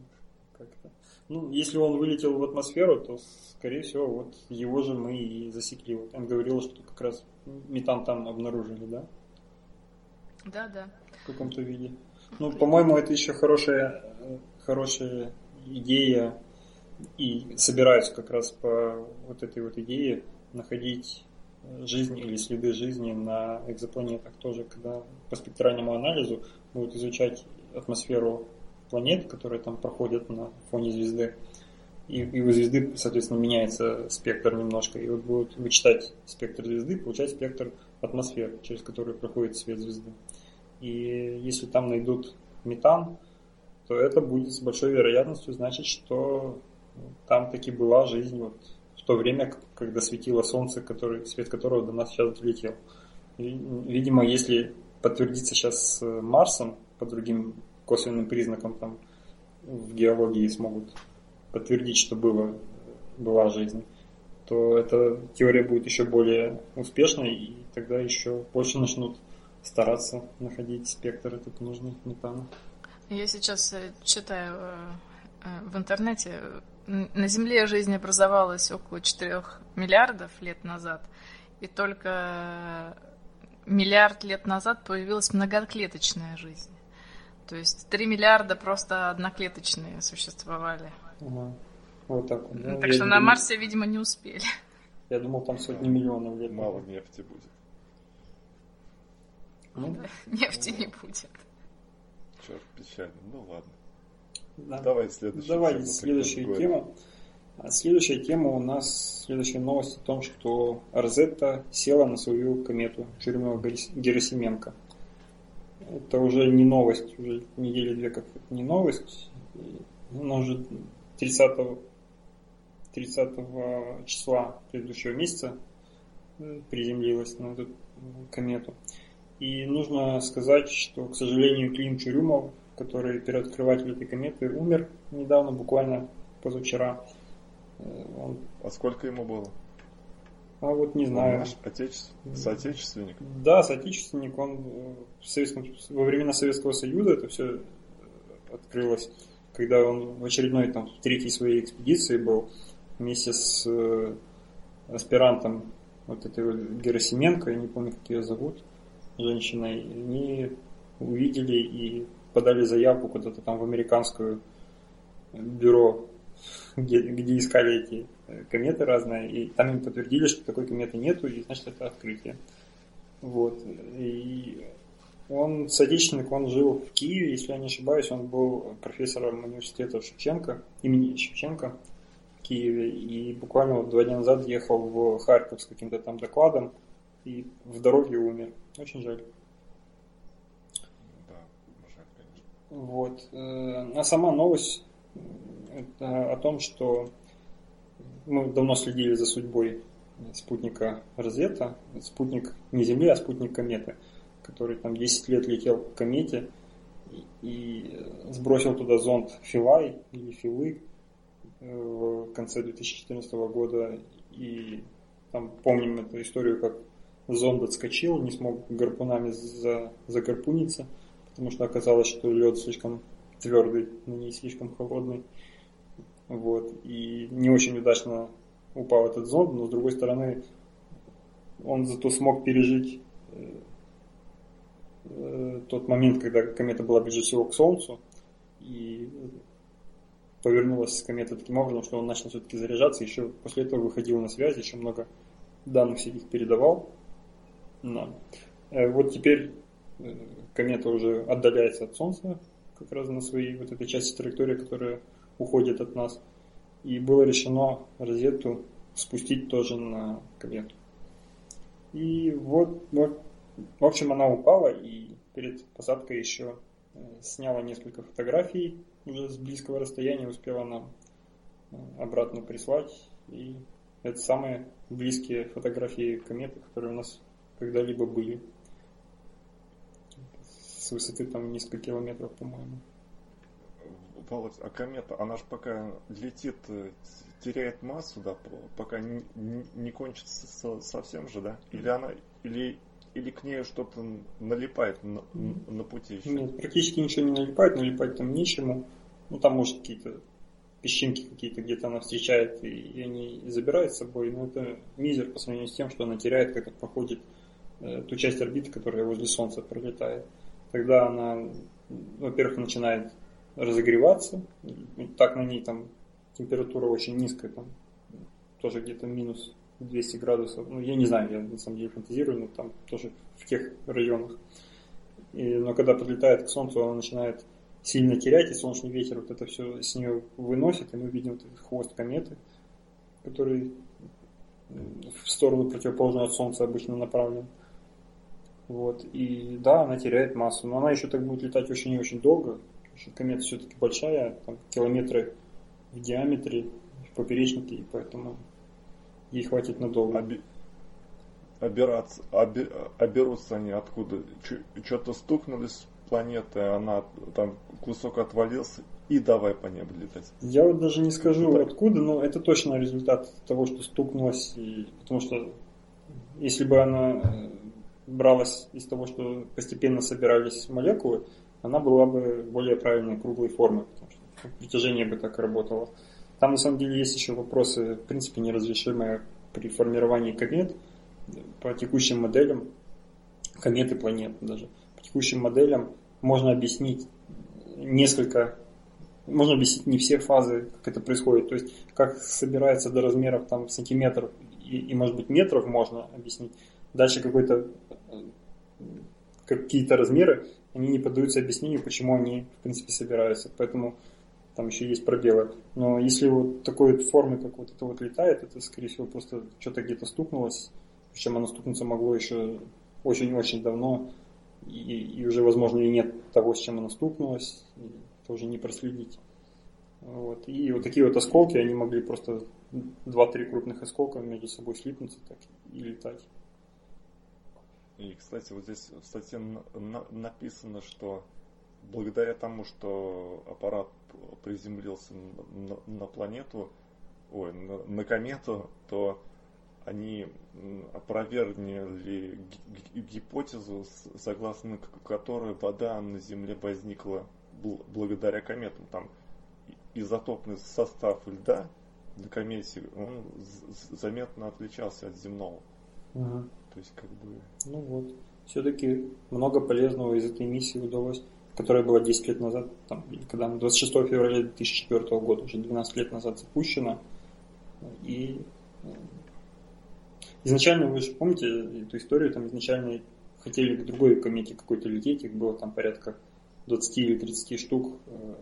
как-то. Ну, если он вылетел в атмосферу, то, скорее всего, вот его же мы и засекли. Вот он говорил, что как раз метан там обнаружили, да? Да, да. В каком-то виде. Ну, по-моему, это еще хорошая, хорошая идея, и собираются как раз по вот этой вот идее находить жизнь или следы жизни на экзопланетах тоже, когда по спектральному анализу будут изучать атмосферу планет, которые там проходят на фоне звезды. И, и у звезды, соответственно, меняется спектр немножко. И вот будут вычитать спектр звезды, получать спектр атмосферы, через который проходит свет звезды. И если там найдут метан, то это будет с большой вероятностью значить, что там таки была жизнь вот в то время, когда светило солнце, который, свет которого до нас сейчас долетел. Видимо, если подтвердится сейчас с Марсом по другим косвенным признакам там в геологии смогут подтвердить, что было, была жизнь, то эта теория будет еще более успешной, и тогда еще больше начнут стараться находить спектр этот нужный метана. Я сейчас э, читаю э, э, в интернете, на Земле жизнь образовалась около 4 миллиардов лет назад, и только миллиард лет назад появилась многоклеточная жизнь. То есть 3 миллиарда просто одноклеточные существовали. Угу. Вот так вот. Да? Так я что думал, на Марсе, видимо, не успели. Я думал, там сотни миллионов лет. Мало нефти будет. Ну, нефти не будет. Черт, печально. Ну ладно. Да. Давай следующую Давай тему. следующую тему. А следующая тема у нас, следующая новость о том, что Розетта села на свою комету Черного Герасименко. Это уже не новость, уже недели две как не новость. Она уже 30, 30 числа предыдущего месяца приземлилась на эту комету. И нужно сказать, что, к сожалению, Клим Чурюмов, который первооткрыватель этой кометы, умер недавно, буквально позавчера. Э, он... А сколько ему было? А вот не знаю. Он наш отечеств... соотечественник? Да, соотечественник. Он э, в Советском... во времена Советского Союза это все открылось, когда он в очередной там в третьей своей экспедиции был вместе с э, аспирантом вот этой вот Герасименко, я не помню, как ее зовут женщиной, они увидели и подали заявку куда-то там в американское бюро, где, где искали эти э, кометы разные, и там им подтвердили, что такой кометы нету, и значит это открытие. Вот. И он соотечественник, он жил в Киеве, если я не ошибаюсь, он был профессором университета Шевченко, имени Шевченко в Киеве, и буквально вот два дня назад ехал в Харьков с каким-то там докладом, и в дороге умер. Очень жаль. Да, жаль, конечно. Вот. Э, а сама новость это о том, что мы давно следили за судьбой спутника Розетта. Спутник не Земли, а спутник кометы, который там 10 лет летел к комете и сбросил туда зонд Филай или Филы э, в конце 2014 года. И там помним эту историю, как зонд отскочил, не смог гарпунами за, загарпуниться, потому что оказалось, что лед слишком твердый, но не слишком холодный. Вот. И не очень удачно упал этот зонд, но с другой стороны, он зато смог пережить э, тот момент, когда комета была ближе всего к Солнцу, и повернулась комета таким образом, что он начал все-таки заряжаться, еще после этого выходил на связь, еще много данных всяких передавал Да. Э, вот теперь э, комета уже отдаляется от Солнца, как раз на своей вот этой части траектории, которая уходит от нас. И было решено розету спустить тоже на комету. И вот, вот, в общем, она упала, и перед посадкой еще э, сняла несколько фотографий уже с близкого расстояния, успела нам обратно прислать. И это самые близкие фотографии кометы, которые у нас когда-либо были. С высоты там несколько километров, по-моему. Володь, а комета, она же пока летит, э, теряет массу, да, пока не, не, кончится совсем же, да? Или она, или, или к ней что-то налипает на, на пути еще? Нет, практически ничего не налипает, налипать там нечему. Ну, там, может, какие-то песчинки какие-то где-то она встречает, и, и они забирают с собой, но это мизер по сравнению с тем, что она теряет, когда проходит ту часть орбиты, которая возле Солнца пролетает. Тогда она, во-первых, начинает разогреваться, так на ней там температура очень низкая, там тоже где-то минус 200 градусов, ну я не знаю, я на самом деле фантазирую, но там тоже в тех районах. И, но когда подлетает к Солнцу, она начинает сильно терять, и солнечный ветер вот это все с нее выносит, и мы видим вот этот хвост кометы, который в сторону противоположную от Солнца обычно направлен. Вот. И да, она теряет массу, но она еще так будет летать очень и очень долго. что комета все-таки большая, там, километры в диаметре, в поперечнике, и поэтому ей хватит надолго. Оби... Обираться, оби... оберутся они откуда? Что-то стукнулись планеты, она там кусок отвалился, и давай по небу летать. Я вот даже не скажу так. откуда, но это точно результат того, что стукнулась, и, потому что если бы она э, бралась из того, что постепенно собирались молекулы, она была бы более правильной круглой формы, потому что притяжение бы так работало. Там на самом деле есть еще вопросы, в принципе, неразрешимые при формировании комет по текущим моделям, кометы планет даже текущим моделям можно объяснить несколько, можно объяснить не все фазы, как это происходит. То есть, как собирается до размеров там сантиметров и, и может быть метров можно объяснить. Дальше какой-то какие-то размеры, они не поддаются объяснению, почему они, в принципе, собираются. Поэтому там еще есть пробелы. Но если вот такой вот формы, как вот это вот летает, это, скорее всего, просто что-то где-то стукнулось. Причем оно стукнуться могло еще очень-очень давно и, и уже, возможно, и нет того, с чем она стукнулась, тоже не проследить. Вот. И вот такие вот осколки, они могли просто 2-3 крупных осколка между собой слипнуться так и летать. И, кстати, вот здесь в статье на- написано, что благодаря тому, что аппарат приземлился на, на планету, ой, на, на комету, то они опровергли гипотезу, согласно которой вода на Земле возникла благодаря кометам. Там изотопный состав льда на комете он заметно отличался от земного. Угу. То есть как бы... Ну вот. Все-таки много полезного из этой миссии удалось, которая была 10 лет назад, там, когда 26 февраля 2004 года, уже 12 лет назад запущена. И Изначально, вы же помните эту историю, там изначально хотели к другой комете какой-то лететь, их было там порядка 20 или 30 штук э,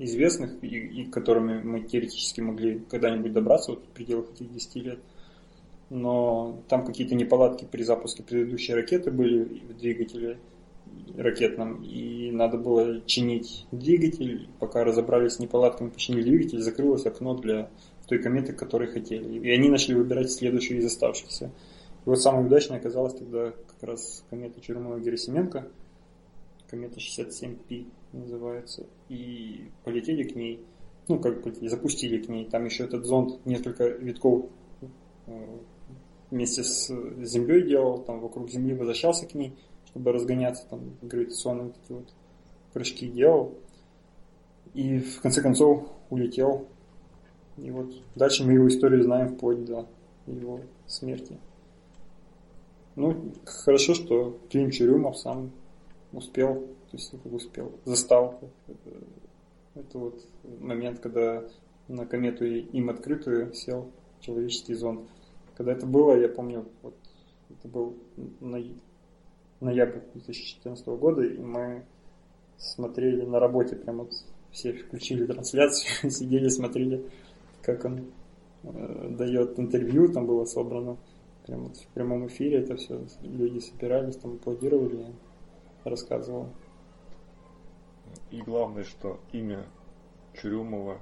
известных, и, и которыми мы теоретически могли когда-нибудь добраться вот, в пределах этих 10 лет. Но там какие-то неполадки при запуске предыдущей ракеты были в двигателе ракетном, и надо было чинить двигатель. Пока разобрались с неполадками, починили двигатель, закрылось окно для той кометы, которой хотели. И они начали выбирать следующую из оставшихся. И вот самой удачной оказалась тогда как раз комета Черумова-Герасименко, комета 67P называется, и полетели к ней, ну как полетели, запустили к ней, там еще этот зонд несколько витков э, вместе с Землей делал, там вокруг Земли возвращался к ней, чтобы разгоняться, там гравитационные эти вот прыжки делал. И в конце концов улетел и вот дальше мы его историю знаем вплоть до его смерти. Ну, хорошо, что Клим Черюмов сам успел, то есть как успел, застал это вот момент, когда на комету им открытую сел человеческий зонд. Когда это было, я помню, вот Это был ноябрь 2014 года, и мы смотрели на работе, прям вот все включили трансляцию, сидели, смотрели, как он э, дает интервью, там было собрано прям вот в прямом эфире это все, люди собирались, там аплодировали, рассказывал. И главное, что имя Чурюмова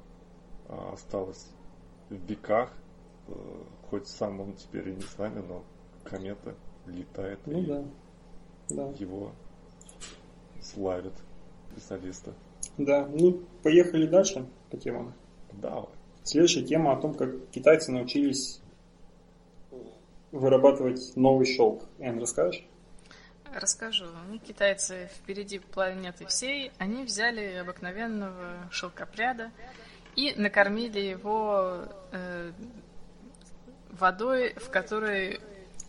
а, осталось в веках, э, хоть сам он теперь и не с нами, но комета летает. Ну и да, да. Его славят специалисты. Да, ну поехали дальше по темам. Да. Следующая тема о том, как китайцы научились вырабатывать новый шелк. Эн, расскажешь? Расскажу. Ну, китайцы впереди планеты всей, они взяли обыкновенного шелкопряда и накормили его э, водой, в которой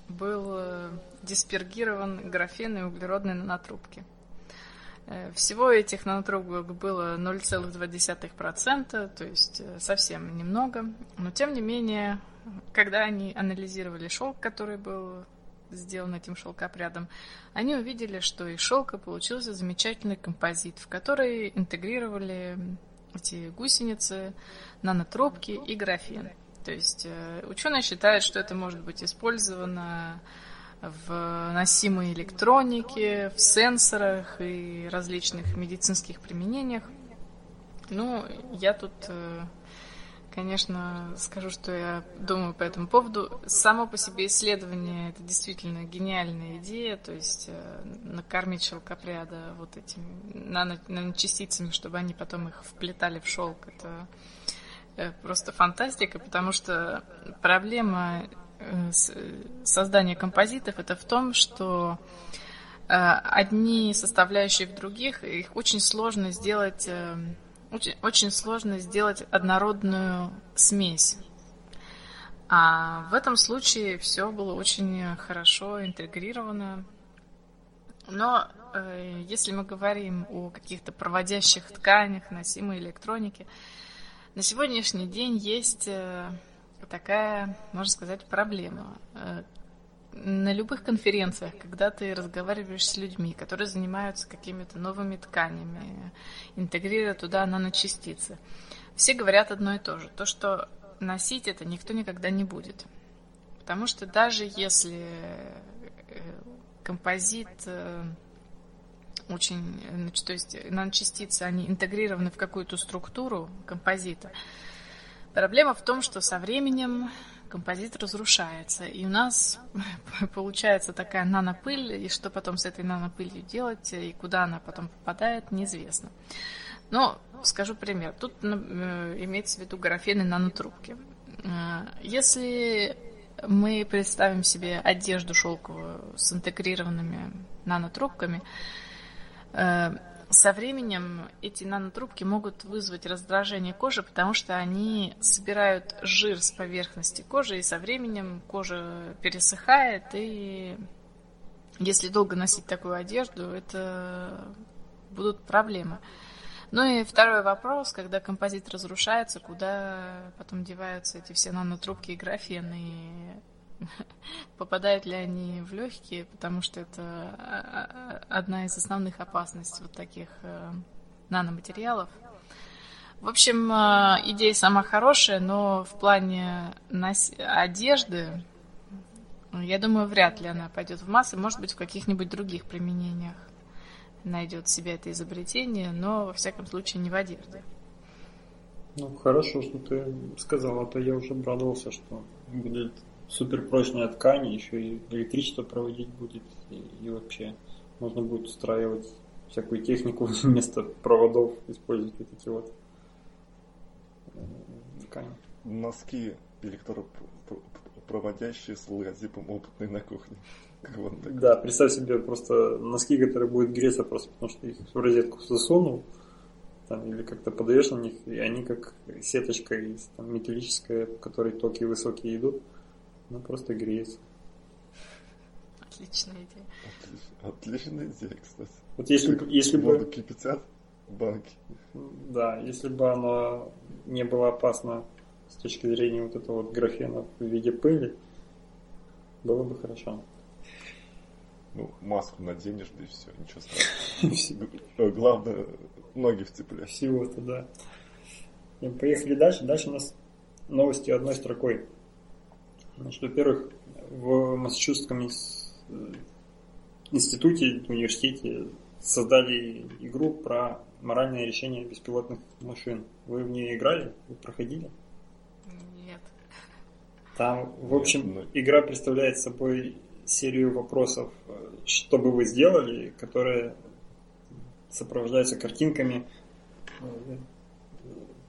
был э, диспергирован графен и углеродные нанотрубки. Э, всего этих нанотрубок было 0,2%, то есть э, совсем немного, но тем не менее, когда они анализировали шелк, который был сделан этим шелкопрядом, они увидели, что из шелка получился замечательный композит, в который интегрировали эти гусеницы, нанотрубки и графен. То есть э, ученые считают, что это может быть использовано в носимой электронике, в сенсорах и различных медицинских применениях. Ну, я тут э, Конечно, скажу, что я думаю по этому поводу. Само по себе исследование это действительно гениальная идея, то есть э, накормить шелкопряда вот этими наночастицами, чтобы они потом их вплетали в шелк. Это просто фантастика, потому что проблема э, создания композитов это в том, что одни составляющие в других, их очень сложно сделать очень, очень сложно сделать однородную смесь. А в этом случае все было очень хорошо интегрировано. Но э, если мы говорим о каких-то проводящих тканях, носимой электронике, на сегодняшний день есть э, такая, можно сказать, проблема. Э, на любых конференциях, когда ты разговариваешь с людьми, которые занимаются какими-то новыми тканями, интегрируя туда наночастицы, все говорят одно и то же. То, что носить это никто никогда не будет. Потому что даже если э, композит очень, значит, то есть наночастицы, они интегрированы в какую-то структуру композита, проблема в том, что со временем композит разрушается. И у нас получается такая нанопыль, и что потом с этой нанопылью делать, и куда она потом попадает, неизвестно. Но скажу пример. Тут э, имеется в виду графены нанотрубки. Э, если мы представим себе одежду шелковую с интегрированными нанотрубками, э, со временем эти нанотрубки могут вызвать раздражение кожи, потому что они собирают жир с поверхности кожи, и со временем кожа пересыхает, и если долго носить такую одежду, это будут проблемы. Ну и второй вопрос, когда композит разрушается, куда потом деваются эти все нанотрубки и графены, попадают ли они в легкие, потому что это а, а, одна из основных опасностей вот таких э, наноматериалов. В общем, э, идея сама хорошая, но в плане одежды, я думаю, вряд ли она пойдет в массы, может быть, в каких-нибудь других применениях найдет себе это изобретение, но, во всяком случае, не в одежде. Ну, хорошо, что ты сказала, а то я уже обрадовался, что будет суперпрочная ткань, еще и электричество проводить будет, и, и вообще можно будет устраивать всякую технику вместо проводов, использовать вот эти вот э, ткани. Носки электропроводящие с логотипом опытный на кухне. Да, представь себе просто носки, которые будут греться просто потому, что их в розетку засунул, там, или как-то подаешь на них, и они как сеточка из там, металлическая, по которой токи высокие идут, ну, просто греется. Отличная идея. Отличная идея, кстати. Вот если, как если бы... Воду кипятят банки. Да, если бы оно не было опасно с точки зрения вот этого вот графена в виде пыли, было бы хорошо. Ну, маску наденешь, да и все, ничего страшного. Главное, ноги вцеплять. Всего-то, да. Поехали дальше. Дальше у нас новости одной строкой. Значит, во-первых, в Массачусетском институте, университете создали игру про моральное решение беспилотных машин. Вы в нее играли? Вы проходили? Нет. Там, в общем, Нет, игра представляет собой серию вопросов, что бы вы сделали, которые сопровождаются картинками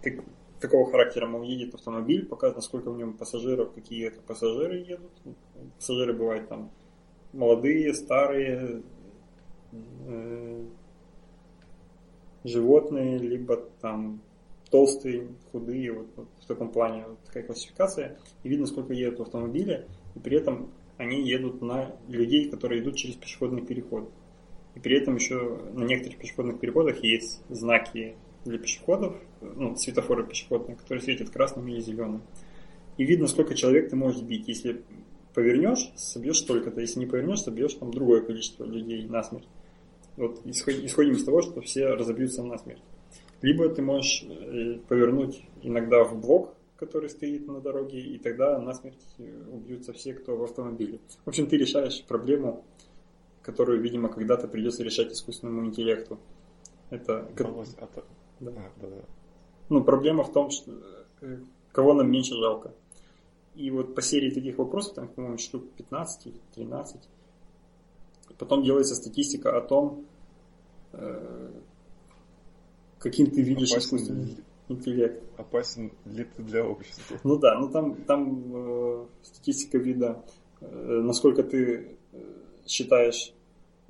так, такого характера. Мол, едет автомобиль, показано, сколько в нем пассажиров, какие это пассажиры едут. Пассажиры бывают там молодые, старые, э, животные, либо там толстые, худые, вот, вот в таком плане вот такая классификация. И видно, сколько едут в и при этом они едут на людей, которые идут через пешеходный переход. И при этом еще на некоторых пешеходных переходах есть знаки для пешеходов, ну, светофоры пешеходные, которые светят красным или зеленым. И видно, сколько человек ты можешь сбить. Если повернешь, собьешь столько-то. Если не повернешь, собьешь там другое количество людей насмерть. Вот исходим из того, что все разобьются насмерть. Либо ты можешь э, повернуть иногда в блок, который стоит на дороге, и тогда насмерть э, убьются все, кто в автомобиле. В общем, ты решаешь проблему, которую, видимо, когда-то придется решать искусственному интеллекту. Это... А, да. А, да, да. Ну, проблема в том, что э, кого нам меньше жалко. И вот по серии таких вопросов, там, по-моему, штук 15 или 13, потом делается статистика о том, э, каким ты видишь опасен искусственный интеллект. Опасен ли ты для общества? Ну да, ну там, там э, статистика вида, э, насколько ты э, считаешь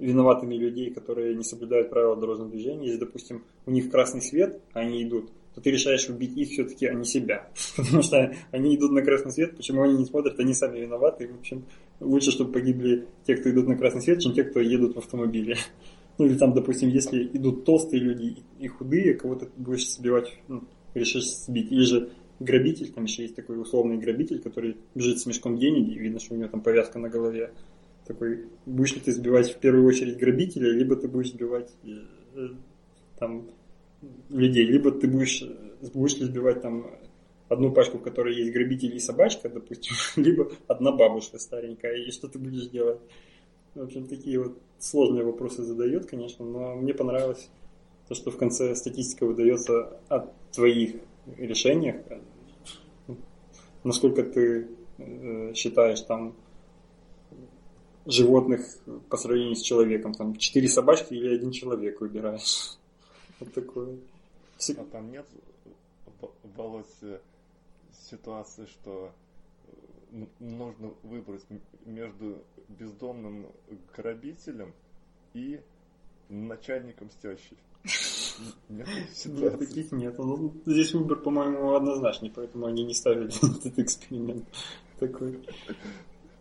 виноватыми людей, которые не соблюдают правила дорожного движения. Если, допустим, у них красный свет, а они идут, то ты решаешь убить их все-таки, а не себя. Потому что они идут на красный свет, почему они не смотрят, они сами виноваты. В общем, лучше, чтобы погибли те, кто идут на красный свет, чем те, кто едут в автомобиле. Ну или там, допустим, если идут толстые люди и худые, кого ты будешь сбивать, ну, решишь сбить. Или же грабитель, там еще есть такой условный грабитель, который бежит с мешком денег, и видно, что у него там повязка на голове такой, будешь ли ты сбивать в первую очередь грабителя, либо ты будешь сбивать э, там людей, либо ты будешь, будешь ли сбивать там одну пачку, в которой есть грабитель и собачка, допустим, либо одна бабушка старенькая, и что ты будешь делать? В общем, такие вот сложные вопросы задает, конечно, но мне понравилось то, что в конце статистика выдается о твоих решениях, насколько ты э, считаешь там животных по сравнению с человеком. Там четыре собачки или один человек выбираешь. Вот такое. А там нет, Володь, ситуации, что э, нужно выбрать между бездомным грабителем и начальником с тещей. Нет, нет таких нет. Ну, здесь выбор, по-моему, однозначный, поэтому они не ставили этот эксперимент такой.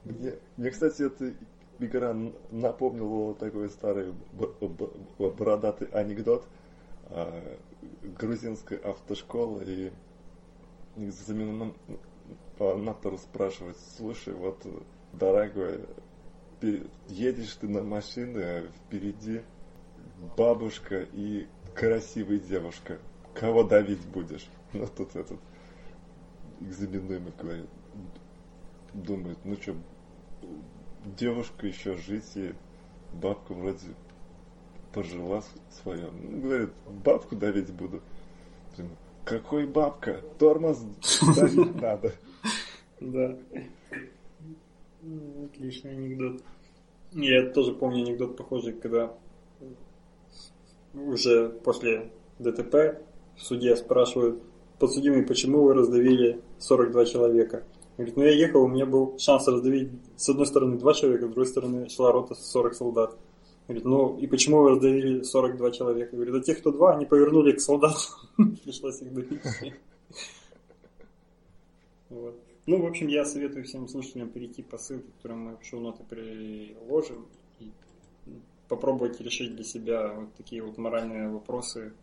Мне, мне, кстати, эта игра напомнила такой старый бородатый анекдот а, грузинской автошколы и экзаменатор спрашивает, слушай, вот, дорогой, едешь ты на машине, а впереди бабушка и красивая девушка. Кого давить будешь? Ну, тут этот экзаменуемый говорит, думает, ну что, девушка еще жить, и бабка вроде пожила свое. Ну, говорит, бабку давить буду. Какой бабка? Тормоз давить надо. Да. Ну, отличный анекдот. Я тоже помню анекдот похожий, когда уже после ДТП в суде спрашивают, подсудимый, почему вы раздавили 42 человека? Говорит, ну я ехал, у меня был шанс раздавить с одной стороны два человека, с другой стороны шла рота 40 солдат. Говорит, ну и почему вы раздавили 42 человека? Говорит, а тех, кто два, они повернули к солдатам. Пришлось их давить. Вот. Ну, в общем, я советую всем слушателям перейти по ссылке, которую мы в шоу-ноты приложим, и попробовать решить для себя вот такие вот моральные вопросы,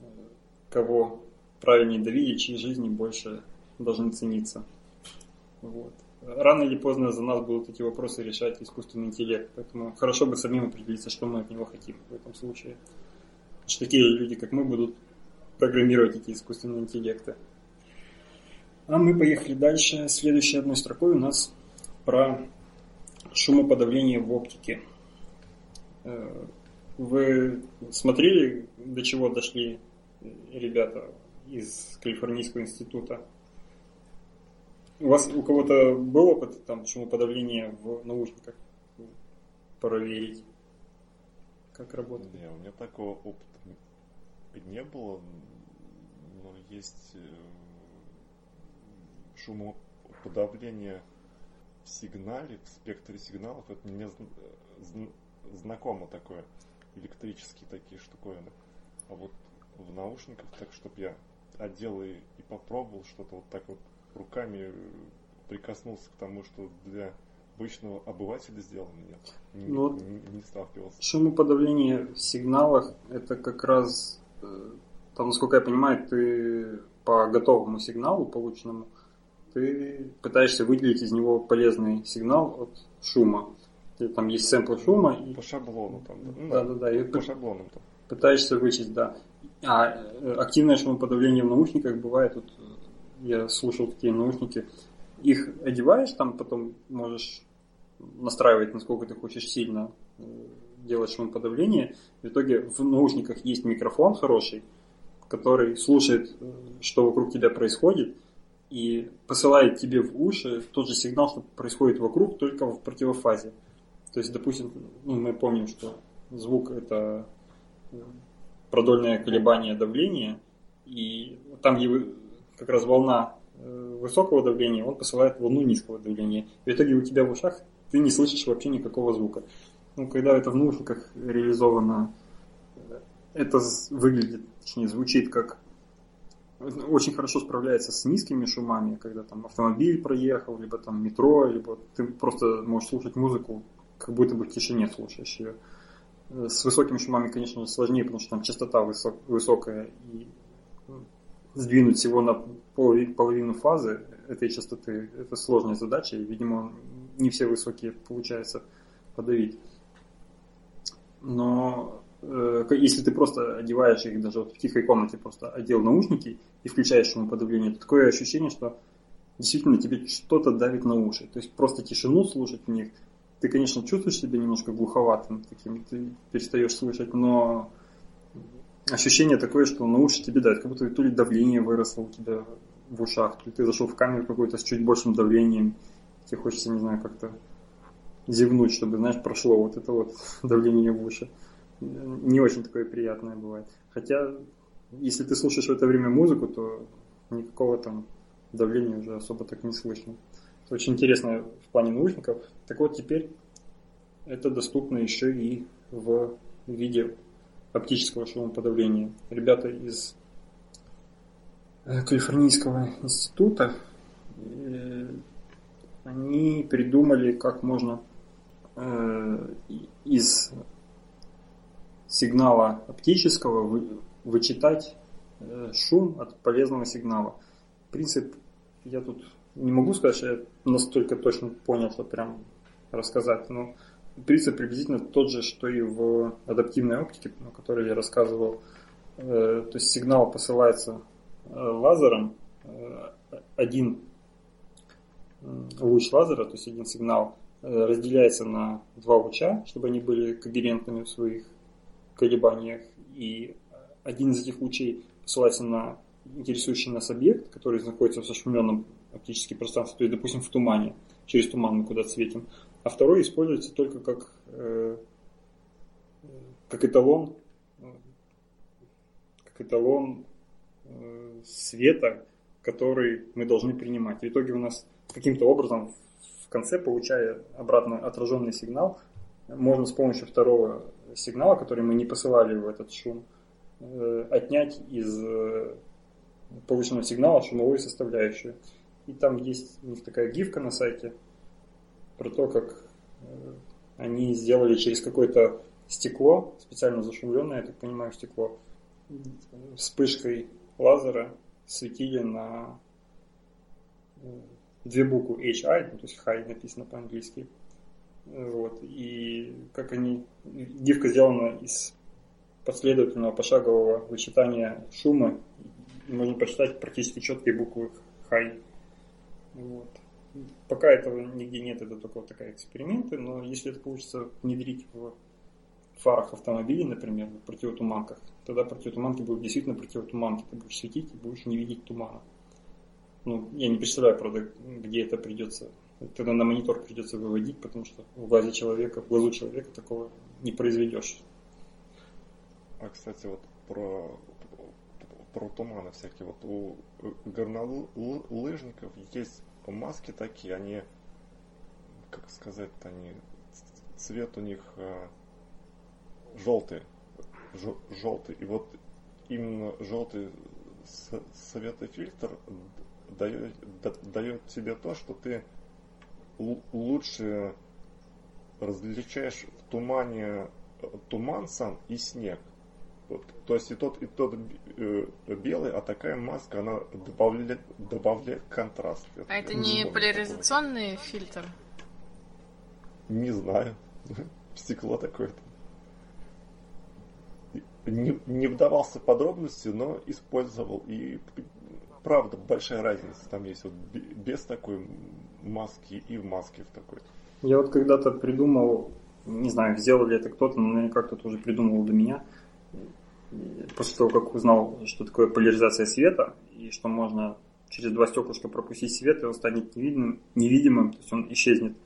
э, кого правильнее давили, чьи жизни больше должны цениться. Вот. рано или поздно за нас будут эти вопросы решать искусственный интеллект. Поэтому хорошо бы самим определиться, что мы от него хотим в этом случае. Потому что такие люди, как мы, будут программировать эти искусственные интеллекты. А мы поехали дальше. Следующей одной строкой у нас про шумоподавление в оптике. Э, вы смотрели, до чего дошли ребята из Калифорнийского института? У вас у кого-то был опыт там шумоподавления в наушниках? Проверить, как работает? Не, у меня такого опыта не было, но есть э, шумоподавление в сигнале, в спектре сигналов. Это мне знакомо такое. Электрические такие штуковины. А вот в наушниках, так чтобы я одел и, и попробовал что-то вот так вот руками прикоснулся к тому, что для обычного обывателя сделано, нет. Не, ну, не, не сталкивался. Шумоподавление в сигналах это как раз, э, там, насколько я понимаю, ты по готовому сигналу, полученному, ты пытаешься выделить из него полезный сигнал от шума. Там есть сэмплы шума. И... По шаблону там. Да, да, да. И по шаблонам там. Пытаешься вычесть, да. А э, активное шумоподавление в наушниках бывает, вот я слушал такие наушники, их одеваешь, там потом можешь настраивать, насколько ты хочешь сильно э, делать шумоподавление. В итоге в наушниках есть микрофон хороший, который слушает, э, что вокруг тебя происходит, и посылает тебе в уши тот же сигнал, что происходит вокруг, только в противофазе. То есть, допустим, ну, мы помним, что звук это э, продольное колебание давления, и там как раз волна э, высокого давления, он посылает волну низкого давления. В итоге у тебя в ушах ты не слышишь вообще никакого звука. Ну, когда это в наушниках реализовано, э, это выглядит, точнее, звучит как очень хорошо справляется с низкими шумами, когда там автомобиль проехал, либо там метро, либо ты просто можешь слушать музыку, как будто бы в тишине слушаешь ее. Э, с высокими шумами, конечно, сложнее, потому что там частота высок, высокая, и сдвинуть всего на половину фазы этой частоты, это сложная задача, и, видимо, не все высокие получается подавить. Но э, если ты просто одеваешь их даже вот в тихой комнате, просто одел наушники и включаешь шумоподавление, то такое ощущение, что действительно тебе что-то давит на уши. То есть просто тишину слушать в них. Ты, конечно, чувствуешь себя немножко глуховатым таким, ты перестаешь слышать, но ощущение такое, что на уши тебе дают, как будто то ли давление выросло у тебя в ушах, то ли ты зашел в камеру какой-то с чуть большим давлением, тебе хочется, не знаю, как-то зевнуть, чтобы, знаешь, прошло вот это вот давление в уши. Не очень такое приятное бывает. Хотя, если ты слушаешь в это время музыку, то никакого там давления уже особо так не слышно. Это очень интересно в плане наушников. Так вот, теперь это доступно еще и в виде оптического шумоподавления. Ребята из э, Калифорнийского института, э, они придумали, как можно э, из сигнала оптического вычитать шум от полезного сигнала. Принцип я тут не могу сказать, что я настолько точно понял, что прям рассказать, но принцип приблизительно тот же, что и в адаптивной оптике, о которой я рассказывал. Э, то есть сигнал посылается э, лазером, э, один луч лазера, то есть один сигнал, разделяется на два луча, чтобы они были когерентными в своих колебаниях. И один из этих лучей посылается на интересующий нас объект, который находится в зашумленном оптическом пространстве, то есть, допустим, в тумане, через туман мы куда-то светим а второй используется только как, э, как эталон, как эталон э, света, который мы должны принимать. В итоге у нас каким-то образом в конце, получая обратно отраженный сигнал, можно с помощью второго сигнала, который мы не посылали в этот шум, э, отнять из э, полученного сигнала шумовую составляющую. И там есть у них такая гифка на сайте – про то, как э, они сделали через какое-то стекло, специально зашумленное, я так понимаю, стекло, вспышкой лазера светили на, э, две буквы HI, ну, то есть high написано по-английски. Вот. И как они... Гифка сделана из последовательного пошагового вычитания шума. Можно прочитать практически четкие буквы high. Вот. Пока этого нигде нет, это только вот такая эксперименты, но если это получится внедрить в фарах автомобилей, например, в противотуманках, тогда противотуманки будут действительно противотуманки. Ты будешь светить и будешь не видеть тумана. Ну, я не представляю, правда, где это придется. Тогда на монитор придется выводить, потому что в глазе человека, в глазу человека такого не произведешь. А, кстати, вот про, про туманы всякие. Вот у горнолыжников есть маски такие, они, как сказать, они цвет у них э, желтый, желтый. И вот именно желтый светофильтр дает, дает тебе то, что ты лучше различаешь в тумане э, туман сам и снег. Вот, то есть и тот, и тот э, белый, а такая маска, она добавляет, добавляет контраст. А это не, не поляризационный такой. фильтр? Не знаю. Стекло такое-то. Не, не вдавался в подробности, но использовал. И правда, большая разница там есть вот без такой маски и в маске в такой. Я вот когда-то придумал, не знаю, сделал ли это кто-то, но наверняка кто-то уже придумал до меня, после того, как узнал, что такое поляризация света, и что можно через два стеклышка пропустить свет, и он станет невидимым, невидимым то есть он исчезнет,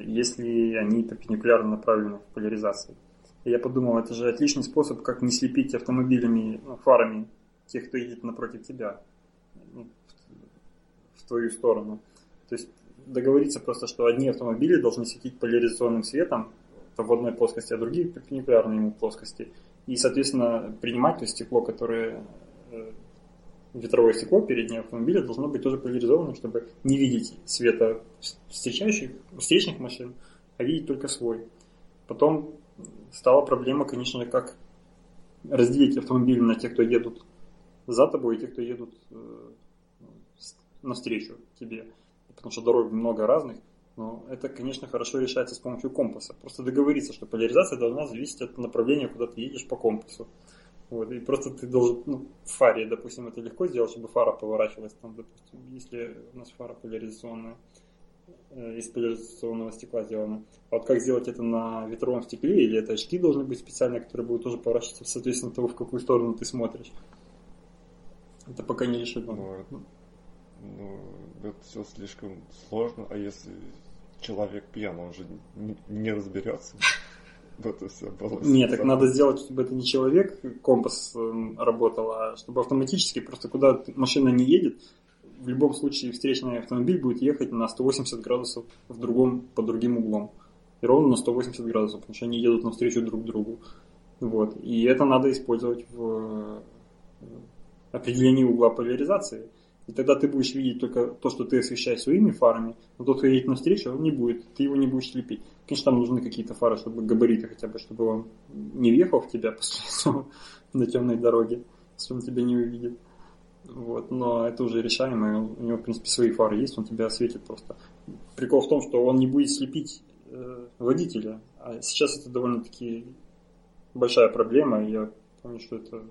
если они перпендикулярно направлены в поляризации. И я подумал, это же отличный способ, как не слепить автомобилями, ну, фарами тех, кто едет напротив тебя, ну, в твою сторону. То есть договориться просто, что одни автомобили должны светить поляризационным светом в одной плоскости, а другие перпендикулярно ему плоскости и, соответственно, принимать то стекло, которое э, ветровое стекло переднего автомобиля должно быть тоже поляризованным, чтобы не видеть света встречающих, встречных машин, а видеть только свой. Потом стала проблема, конечно же, как разделить автомобили на тех, кто едут за тобой, и тех, кто едут э, навстречу тебе. Потому что дорог много разных. Но это, конечно, хорошо решается с помощью компаса. Просто договориться, что поляризация должна зависеть от направления, куда ты едешь по компасу. Вот, и просто ты должен, ну, в фаре, допустим, это легко сделать, чтобы фара поворачивалась там, допустим, если у нас фара поляризационная, э, из поляризационного стекла сделана. А вот как сделать это на ветровом стекле, или это очки должны быть специальные, которые будут тоже поворачиваться, соответственно, того, в какую сторону ты смотришь. Это пока не решено. Ну, ну, это все слишком сложно, а если человек пьян, он же не, разберется. Вот и все было. Нет, так надо сделать, чтобы это не человек, компас эм, работал, а чтобы автоматически просто куда машина не едет, в любом случае встречный автомобиль будет ехать на 180 градусов в другом, по другим углом. И ровно на 180 градусов, потому что они едут навстречу друг другу. Вот. И это надо использовать в э, определении угла поляризации. И тогда ты будешь видеть только то, что ты освещаешь своими фарами, но тот, кто едет навстречу, он не будет, ты его не будешь слепить. Конечно, там нужны какие-то фары, чтобы габариты хотя бы, чтобы он не въехал в тебя после на темной дороге, если он тебя не увидит. Вот, но это уже решаемо, у него, в принципе, свои фары есть, он тебя осветит просто. Прикол в том, что он не будет слепить э, водителя, а сейчас это довольно-таки большая проблема, я помню, что это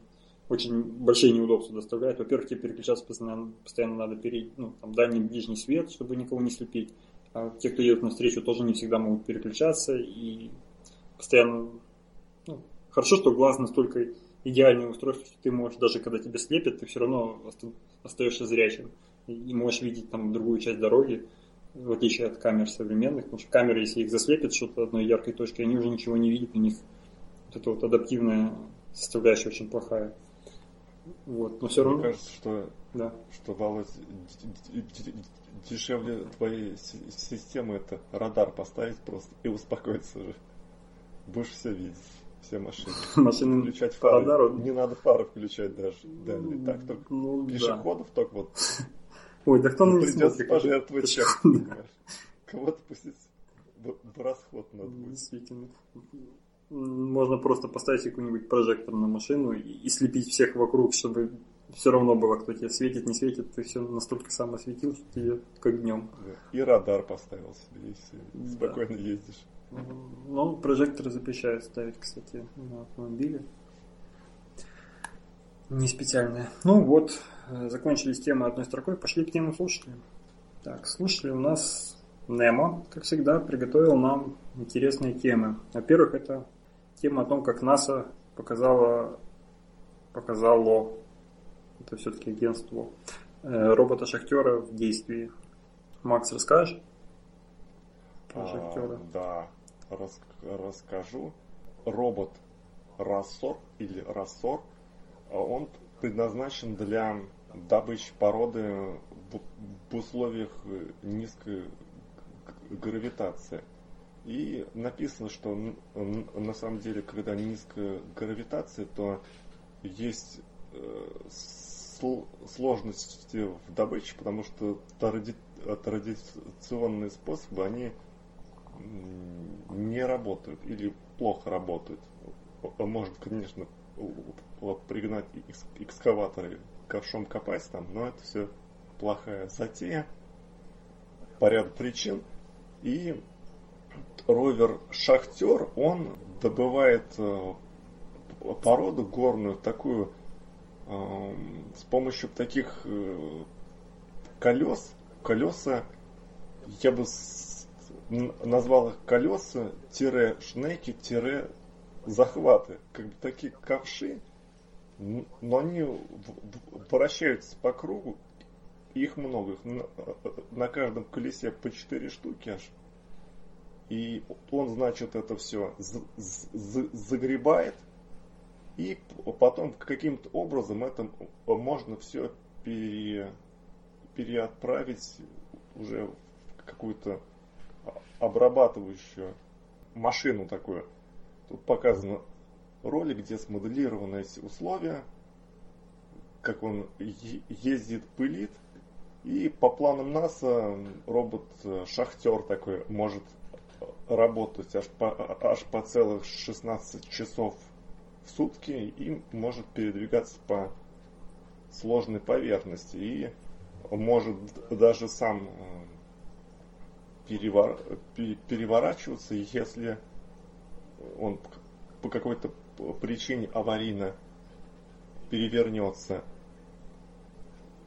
очень большие неудобства доставляет. Во-первых, тебе переключаться постоянно, постоянно надо перейти, ну, там, дальний, ближний свет, чтобы никого не слепить. А те, кто едут навстречу, тоже не всегда могут переключаться. И постоянно... Ну, хорошо, что глаз настолько идеальное устройство, что ты можешь, даже когда тебя слепят, ты все равно остаешься зрячим. И можешь видеть там другую часть дороги, в отличие от камер современных. Потому что камеры, если их заслепят что-то одной яркой точкой, они уже ничего не видят, у них вот эта вот адаптивная составляющая очень плохая. Вот, но все равно. Мне кажется, что, да. что Володь, дешевле твоей системы это радар поставить просто и успокоиться уже. Будешь все видеть, все машины. Машины включать фары. Радару. Не надо фары включать даже. Да, не так только ну, пешеходов да. только вот. Ой, да кто ну, не Придется пожертвовать чем Кого-то пустить в расход надо будет. Действительно можно просто поставить какой-нибудь прожектор на машину и, и слепить всех вокруг, чтобы все равно было, кто тебе светит, не светит, ты все настолько сам осветил, что тебе как днем. И радар поставил себе, и все, да. спокойно ездишь. Ну, прожекторы запрещают ставить, кстати, на автомобиле. Не специальные. Ну вот, э, закончились темы одной строкой, пошли к темам слушателей. Так, слушатели у нас Немо, как всегда, приготовил нам интересные темы. Во-первых, это тема о том, как НАСА показало, показало, это все-таки агентство, э, робота-шахтера в действии. Макс, расскажешь? Про шахтера. А, да, рас, расскажу. Робот Рассор или Рассор, он предназначен для добычи породы в условиях низкой гравитации. И написано, что на самом деле, когда низкая гравитация, то есть э, сложности в добыче, потому что тради, традиционные способы, они не работают или плохо работают. Может, конечно, пригнать экскаваторы ковшом копать там, но это все плохая затея по ряду причин. И ровер Шахтер, он добывает э, породу горную, такую, э, с помощью таких э, колес, колеса, я бы назвал их колеса-шнеки-захваты, как бы такие ковши, но они вращаются по кругу, их много, их на, на каждом колесе по 4 штуки аж. И он, значит, это все загребает, и потом каким-то образом это можно все пере, переотправить уже в какую-то обрабатывающую машину такую. Тут показано ролик, где смоделированы эти условия, как он ездит, пылит. И по планам НАСА робот-шахтер такой может работать аж по, аж по целых 16 часов в сутки и может передвигаться по сложной поверхности и может даже сам э, перевор, переворачиваться, если он по какой-то причине аварийно перевернется.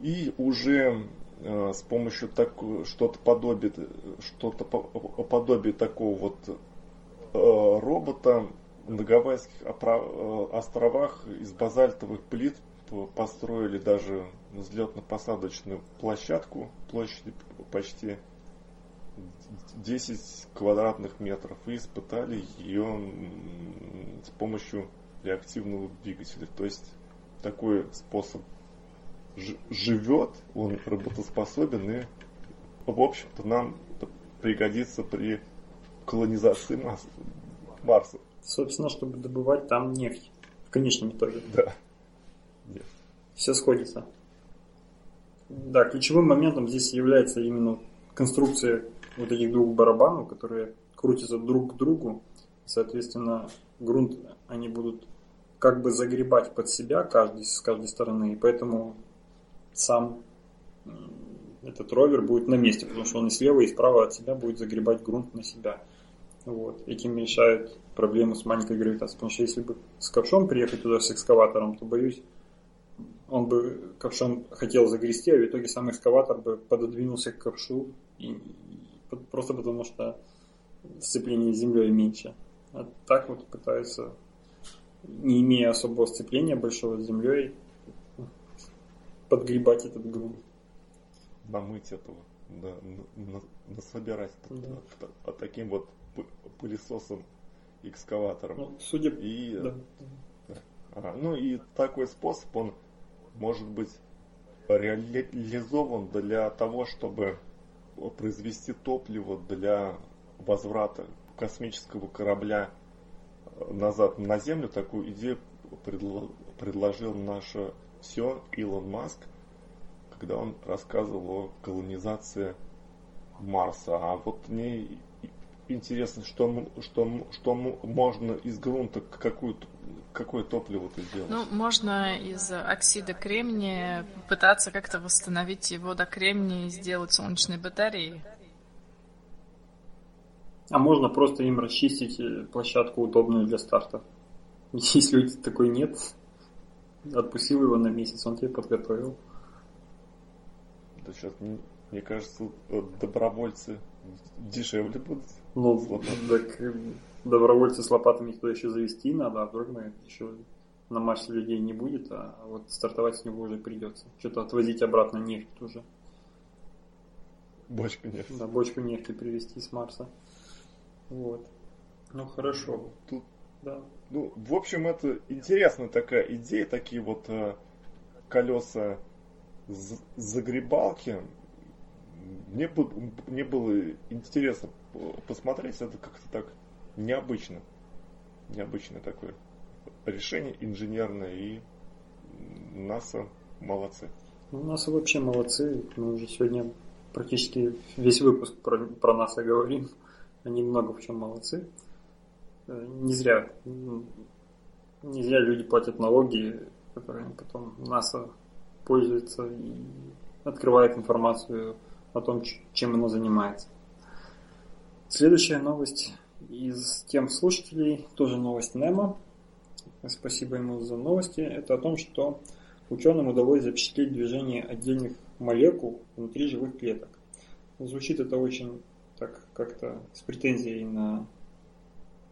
И уже с помощью так, что-то подобие, что-то подобие такого вот э, робота на Гавайских э, островах из базальтовых плит построили даже взлетно-посадочную площадку площадью почти 10 квадратных метров и испытали ее с помощью реактивного двигателя. То есть такой способ живет, он работоспособен и, в общем-то, нам пригодится при колонизации Марса. Собственно, чтобы добывать там нефть. В конечном итоге. Да. Нефть. Все сходится. Да, ключевым моментом здесь является именно конструкция вот этих двух барабанов, которые крутятся друг к другу. Соответственно, грунт они будут как бы загребать под себя каждый, с каждой стороны. И поэтому сам этот ровер будет на месте, потому что он и слева, и справа от себя будет загребать грунт на себя. Вот. Этим решают проблему с маленькой гравитацией. Потому что если бы с ковшом приехать туда с экскаватором, то боюсь, он бы ковшом хотел загрести, а в итоге сам экскаватор бы пододвинулся к ковшу и, просто потому что сцепление с землей меньше. А так вот пытаются, не имея особого сцепления большого с землей, подгребать этот грунт. Намыть этого, да, насобирать да. а, таким вот пылесосом, экскаватором. Ну, судя и, да. Ага, ну и такой способ, он может быть реализован для того, чтобы произвести топливо для возврата космического корабля э, назад на Землю. Такую идею предложил наше все Илон Маск, когда он рассказывал о колонизации Марса. А вот мне интересно, что, что, что можно из грунта какую какое топливо-то сделать? Ну, можно из оксида кремния пытаться как-то восстановить его до кремния и сделать солнечные батареи. А можно просто им расчистить э, площадку удобную для старта. Если у тебя такой нет, отпустил его на месяц, он тебе подготовил. Да сейчас, мне кажется, добровольцы дешевле будут. Ну, так добровольцы с лопатами туда еще завести надо, а вдруг мы еще на Марсе людей не будет, а вот стартовать с него уже придется. Что-то отвозить обратно нефть уже. Бочку нефти. Да, бочку нефти привезти с Марса. Вот. Ну хорошо. Тут, да. Ну, в общем, это интересная такая идея, такие вот э, колеса загребалки. Мне, мне было интересно посмотреть, это как-то так необычно. Необычное такое решение инженерное и НАСА молодцы. Ну, НАСА вообще молодцы. Мы уже сегодня практически весь выпуск про, про НАСА говорим. Они много в чем молодцы. Э, не зря, не зря люди платят налоги, которые потом НАСА пользуется и открывает информацию о том, чем оно занимается. Следующая новость из тем слушателей, тоже новость Немо. Спасибо ему за новости. Это о том, что ученым удалось запечатлеть движение отдельных молекул внутри живых клеток. Звучит это очень так как-то с претензией на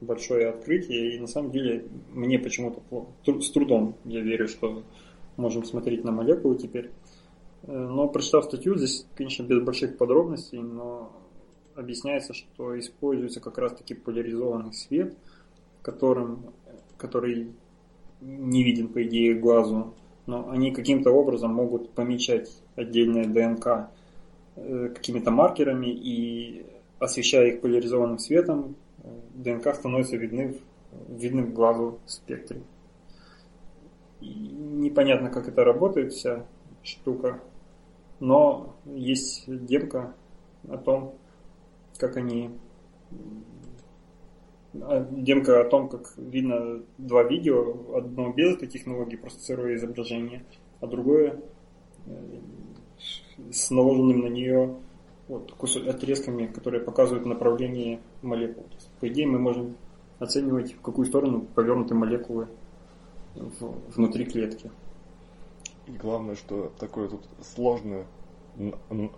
большое открытие, и на самом деле мне почему-то с трудом я верю, что можем смотреть на молекулы теперь. Э, но прочитав статью, здесь, конечно, без больших подробностей, но объясняется, что используется как раз-таки поляризованный свет, которым, который не виден, по идее, глазу, но они каким-то образом могут помечать отдельное ДНК э, какими-то маркерами и освещая их поляризованным светом, ДНК становится видны, видны в глазу спектре. И непонятно, как это работает, вся штука, но есть демка о том, как они а, демка о том, как видно два видео, одно без этой технологии, просто сырое изображение, а другое э, с наложенным на нее вот, отрезками, которые показывают направление молекул. То есть, по идее, мы можем оценивать, в какую сторону повернуты молекулы в, внутри клетки. И главное, что такое тут сложное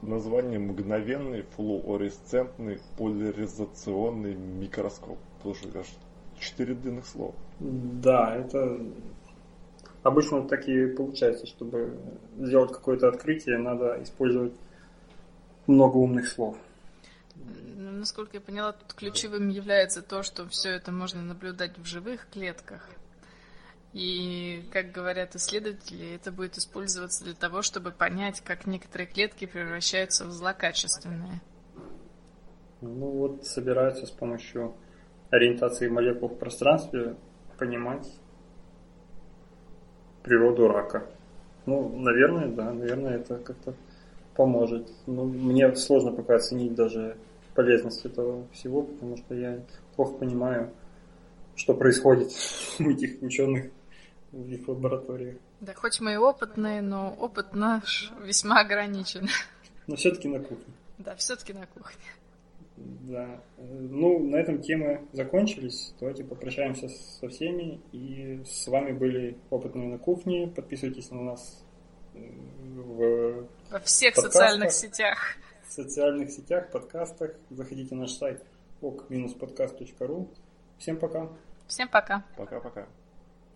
название мгновенный флуоресцентный поляризационный микроскоп. Тоже аж четыре длинных слова. Да, это обычно так и получается, чтобы сделать какое-то открытие, надо использовать много умных слов. Ну, насколько я поняла, тут ключевым является то, что все это можно наблюдать в живых клетках. И, как говорят исследователи, это будет использоваться для того, чтобы понять, как некоторые клетки превращаются в злокачественные. Ну вот собираются с помощью ориентации молекул в пространстве понимать природу рака. Ну, наверное, да, наверное, это как-то поможет. Ну, мне сложно пока оценить даже полезность этого всего, потому что я плохо понимаю, что происходит у этих ученых в их лабораториях. Да, хоть мы и опытные, но опыт наш весьма ограничен. Но все-таки на кухне. Да, все-таки на кухне. Да. Ну, на этом темы закончились. Давайте попрощаемся со всеми. И с вами были опытные на кухне. Подписывайтесь на нас в во всех социальных сетях. В социальных сетях, подкастах. Заходите на наш сайт ok-podcast.ru. Всем пока. Всем пока. Пока-пока.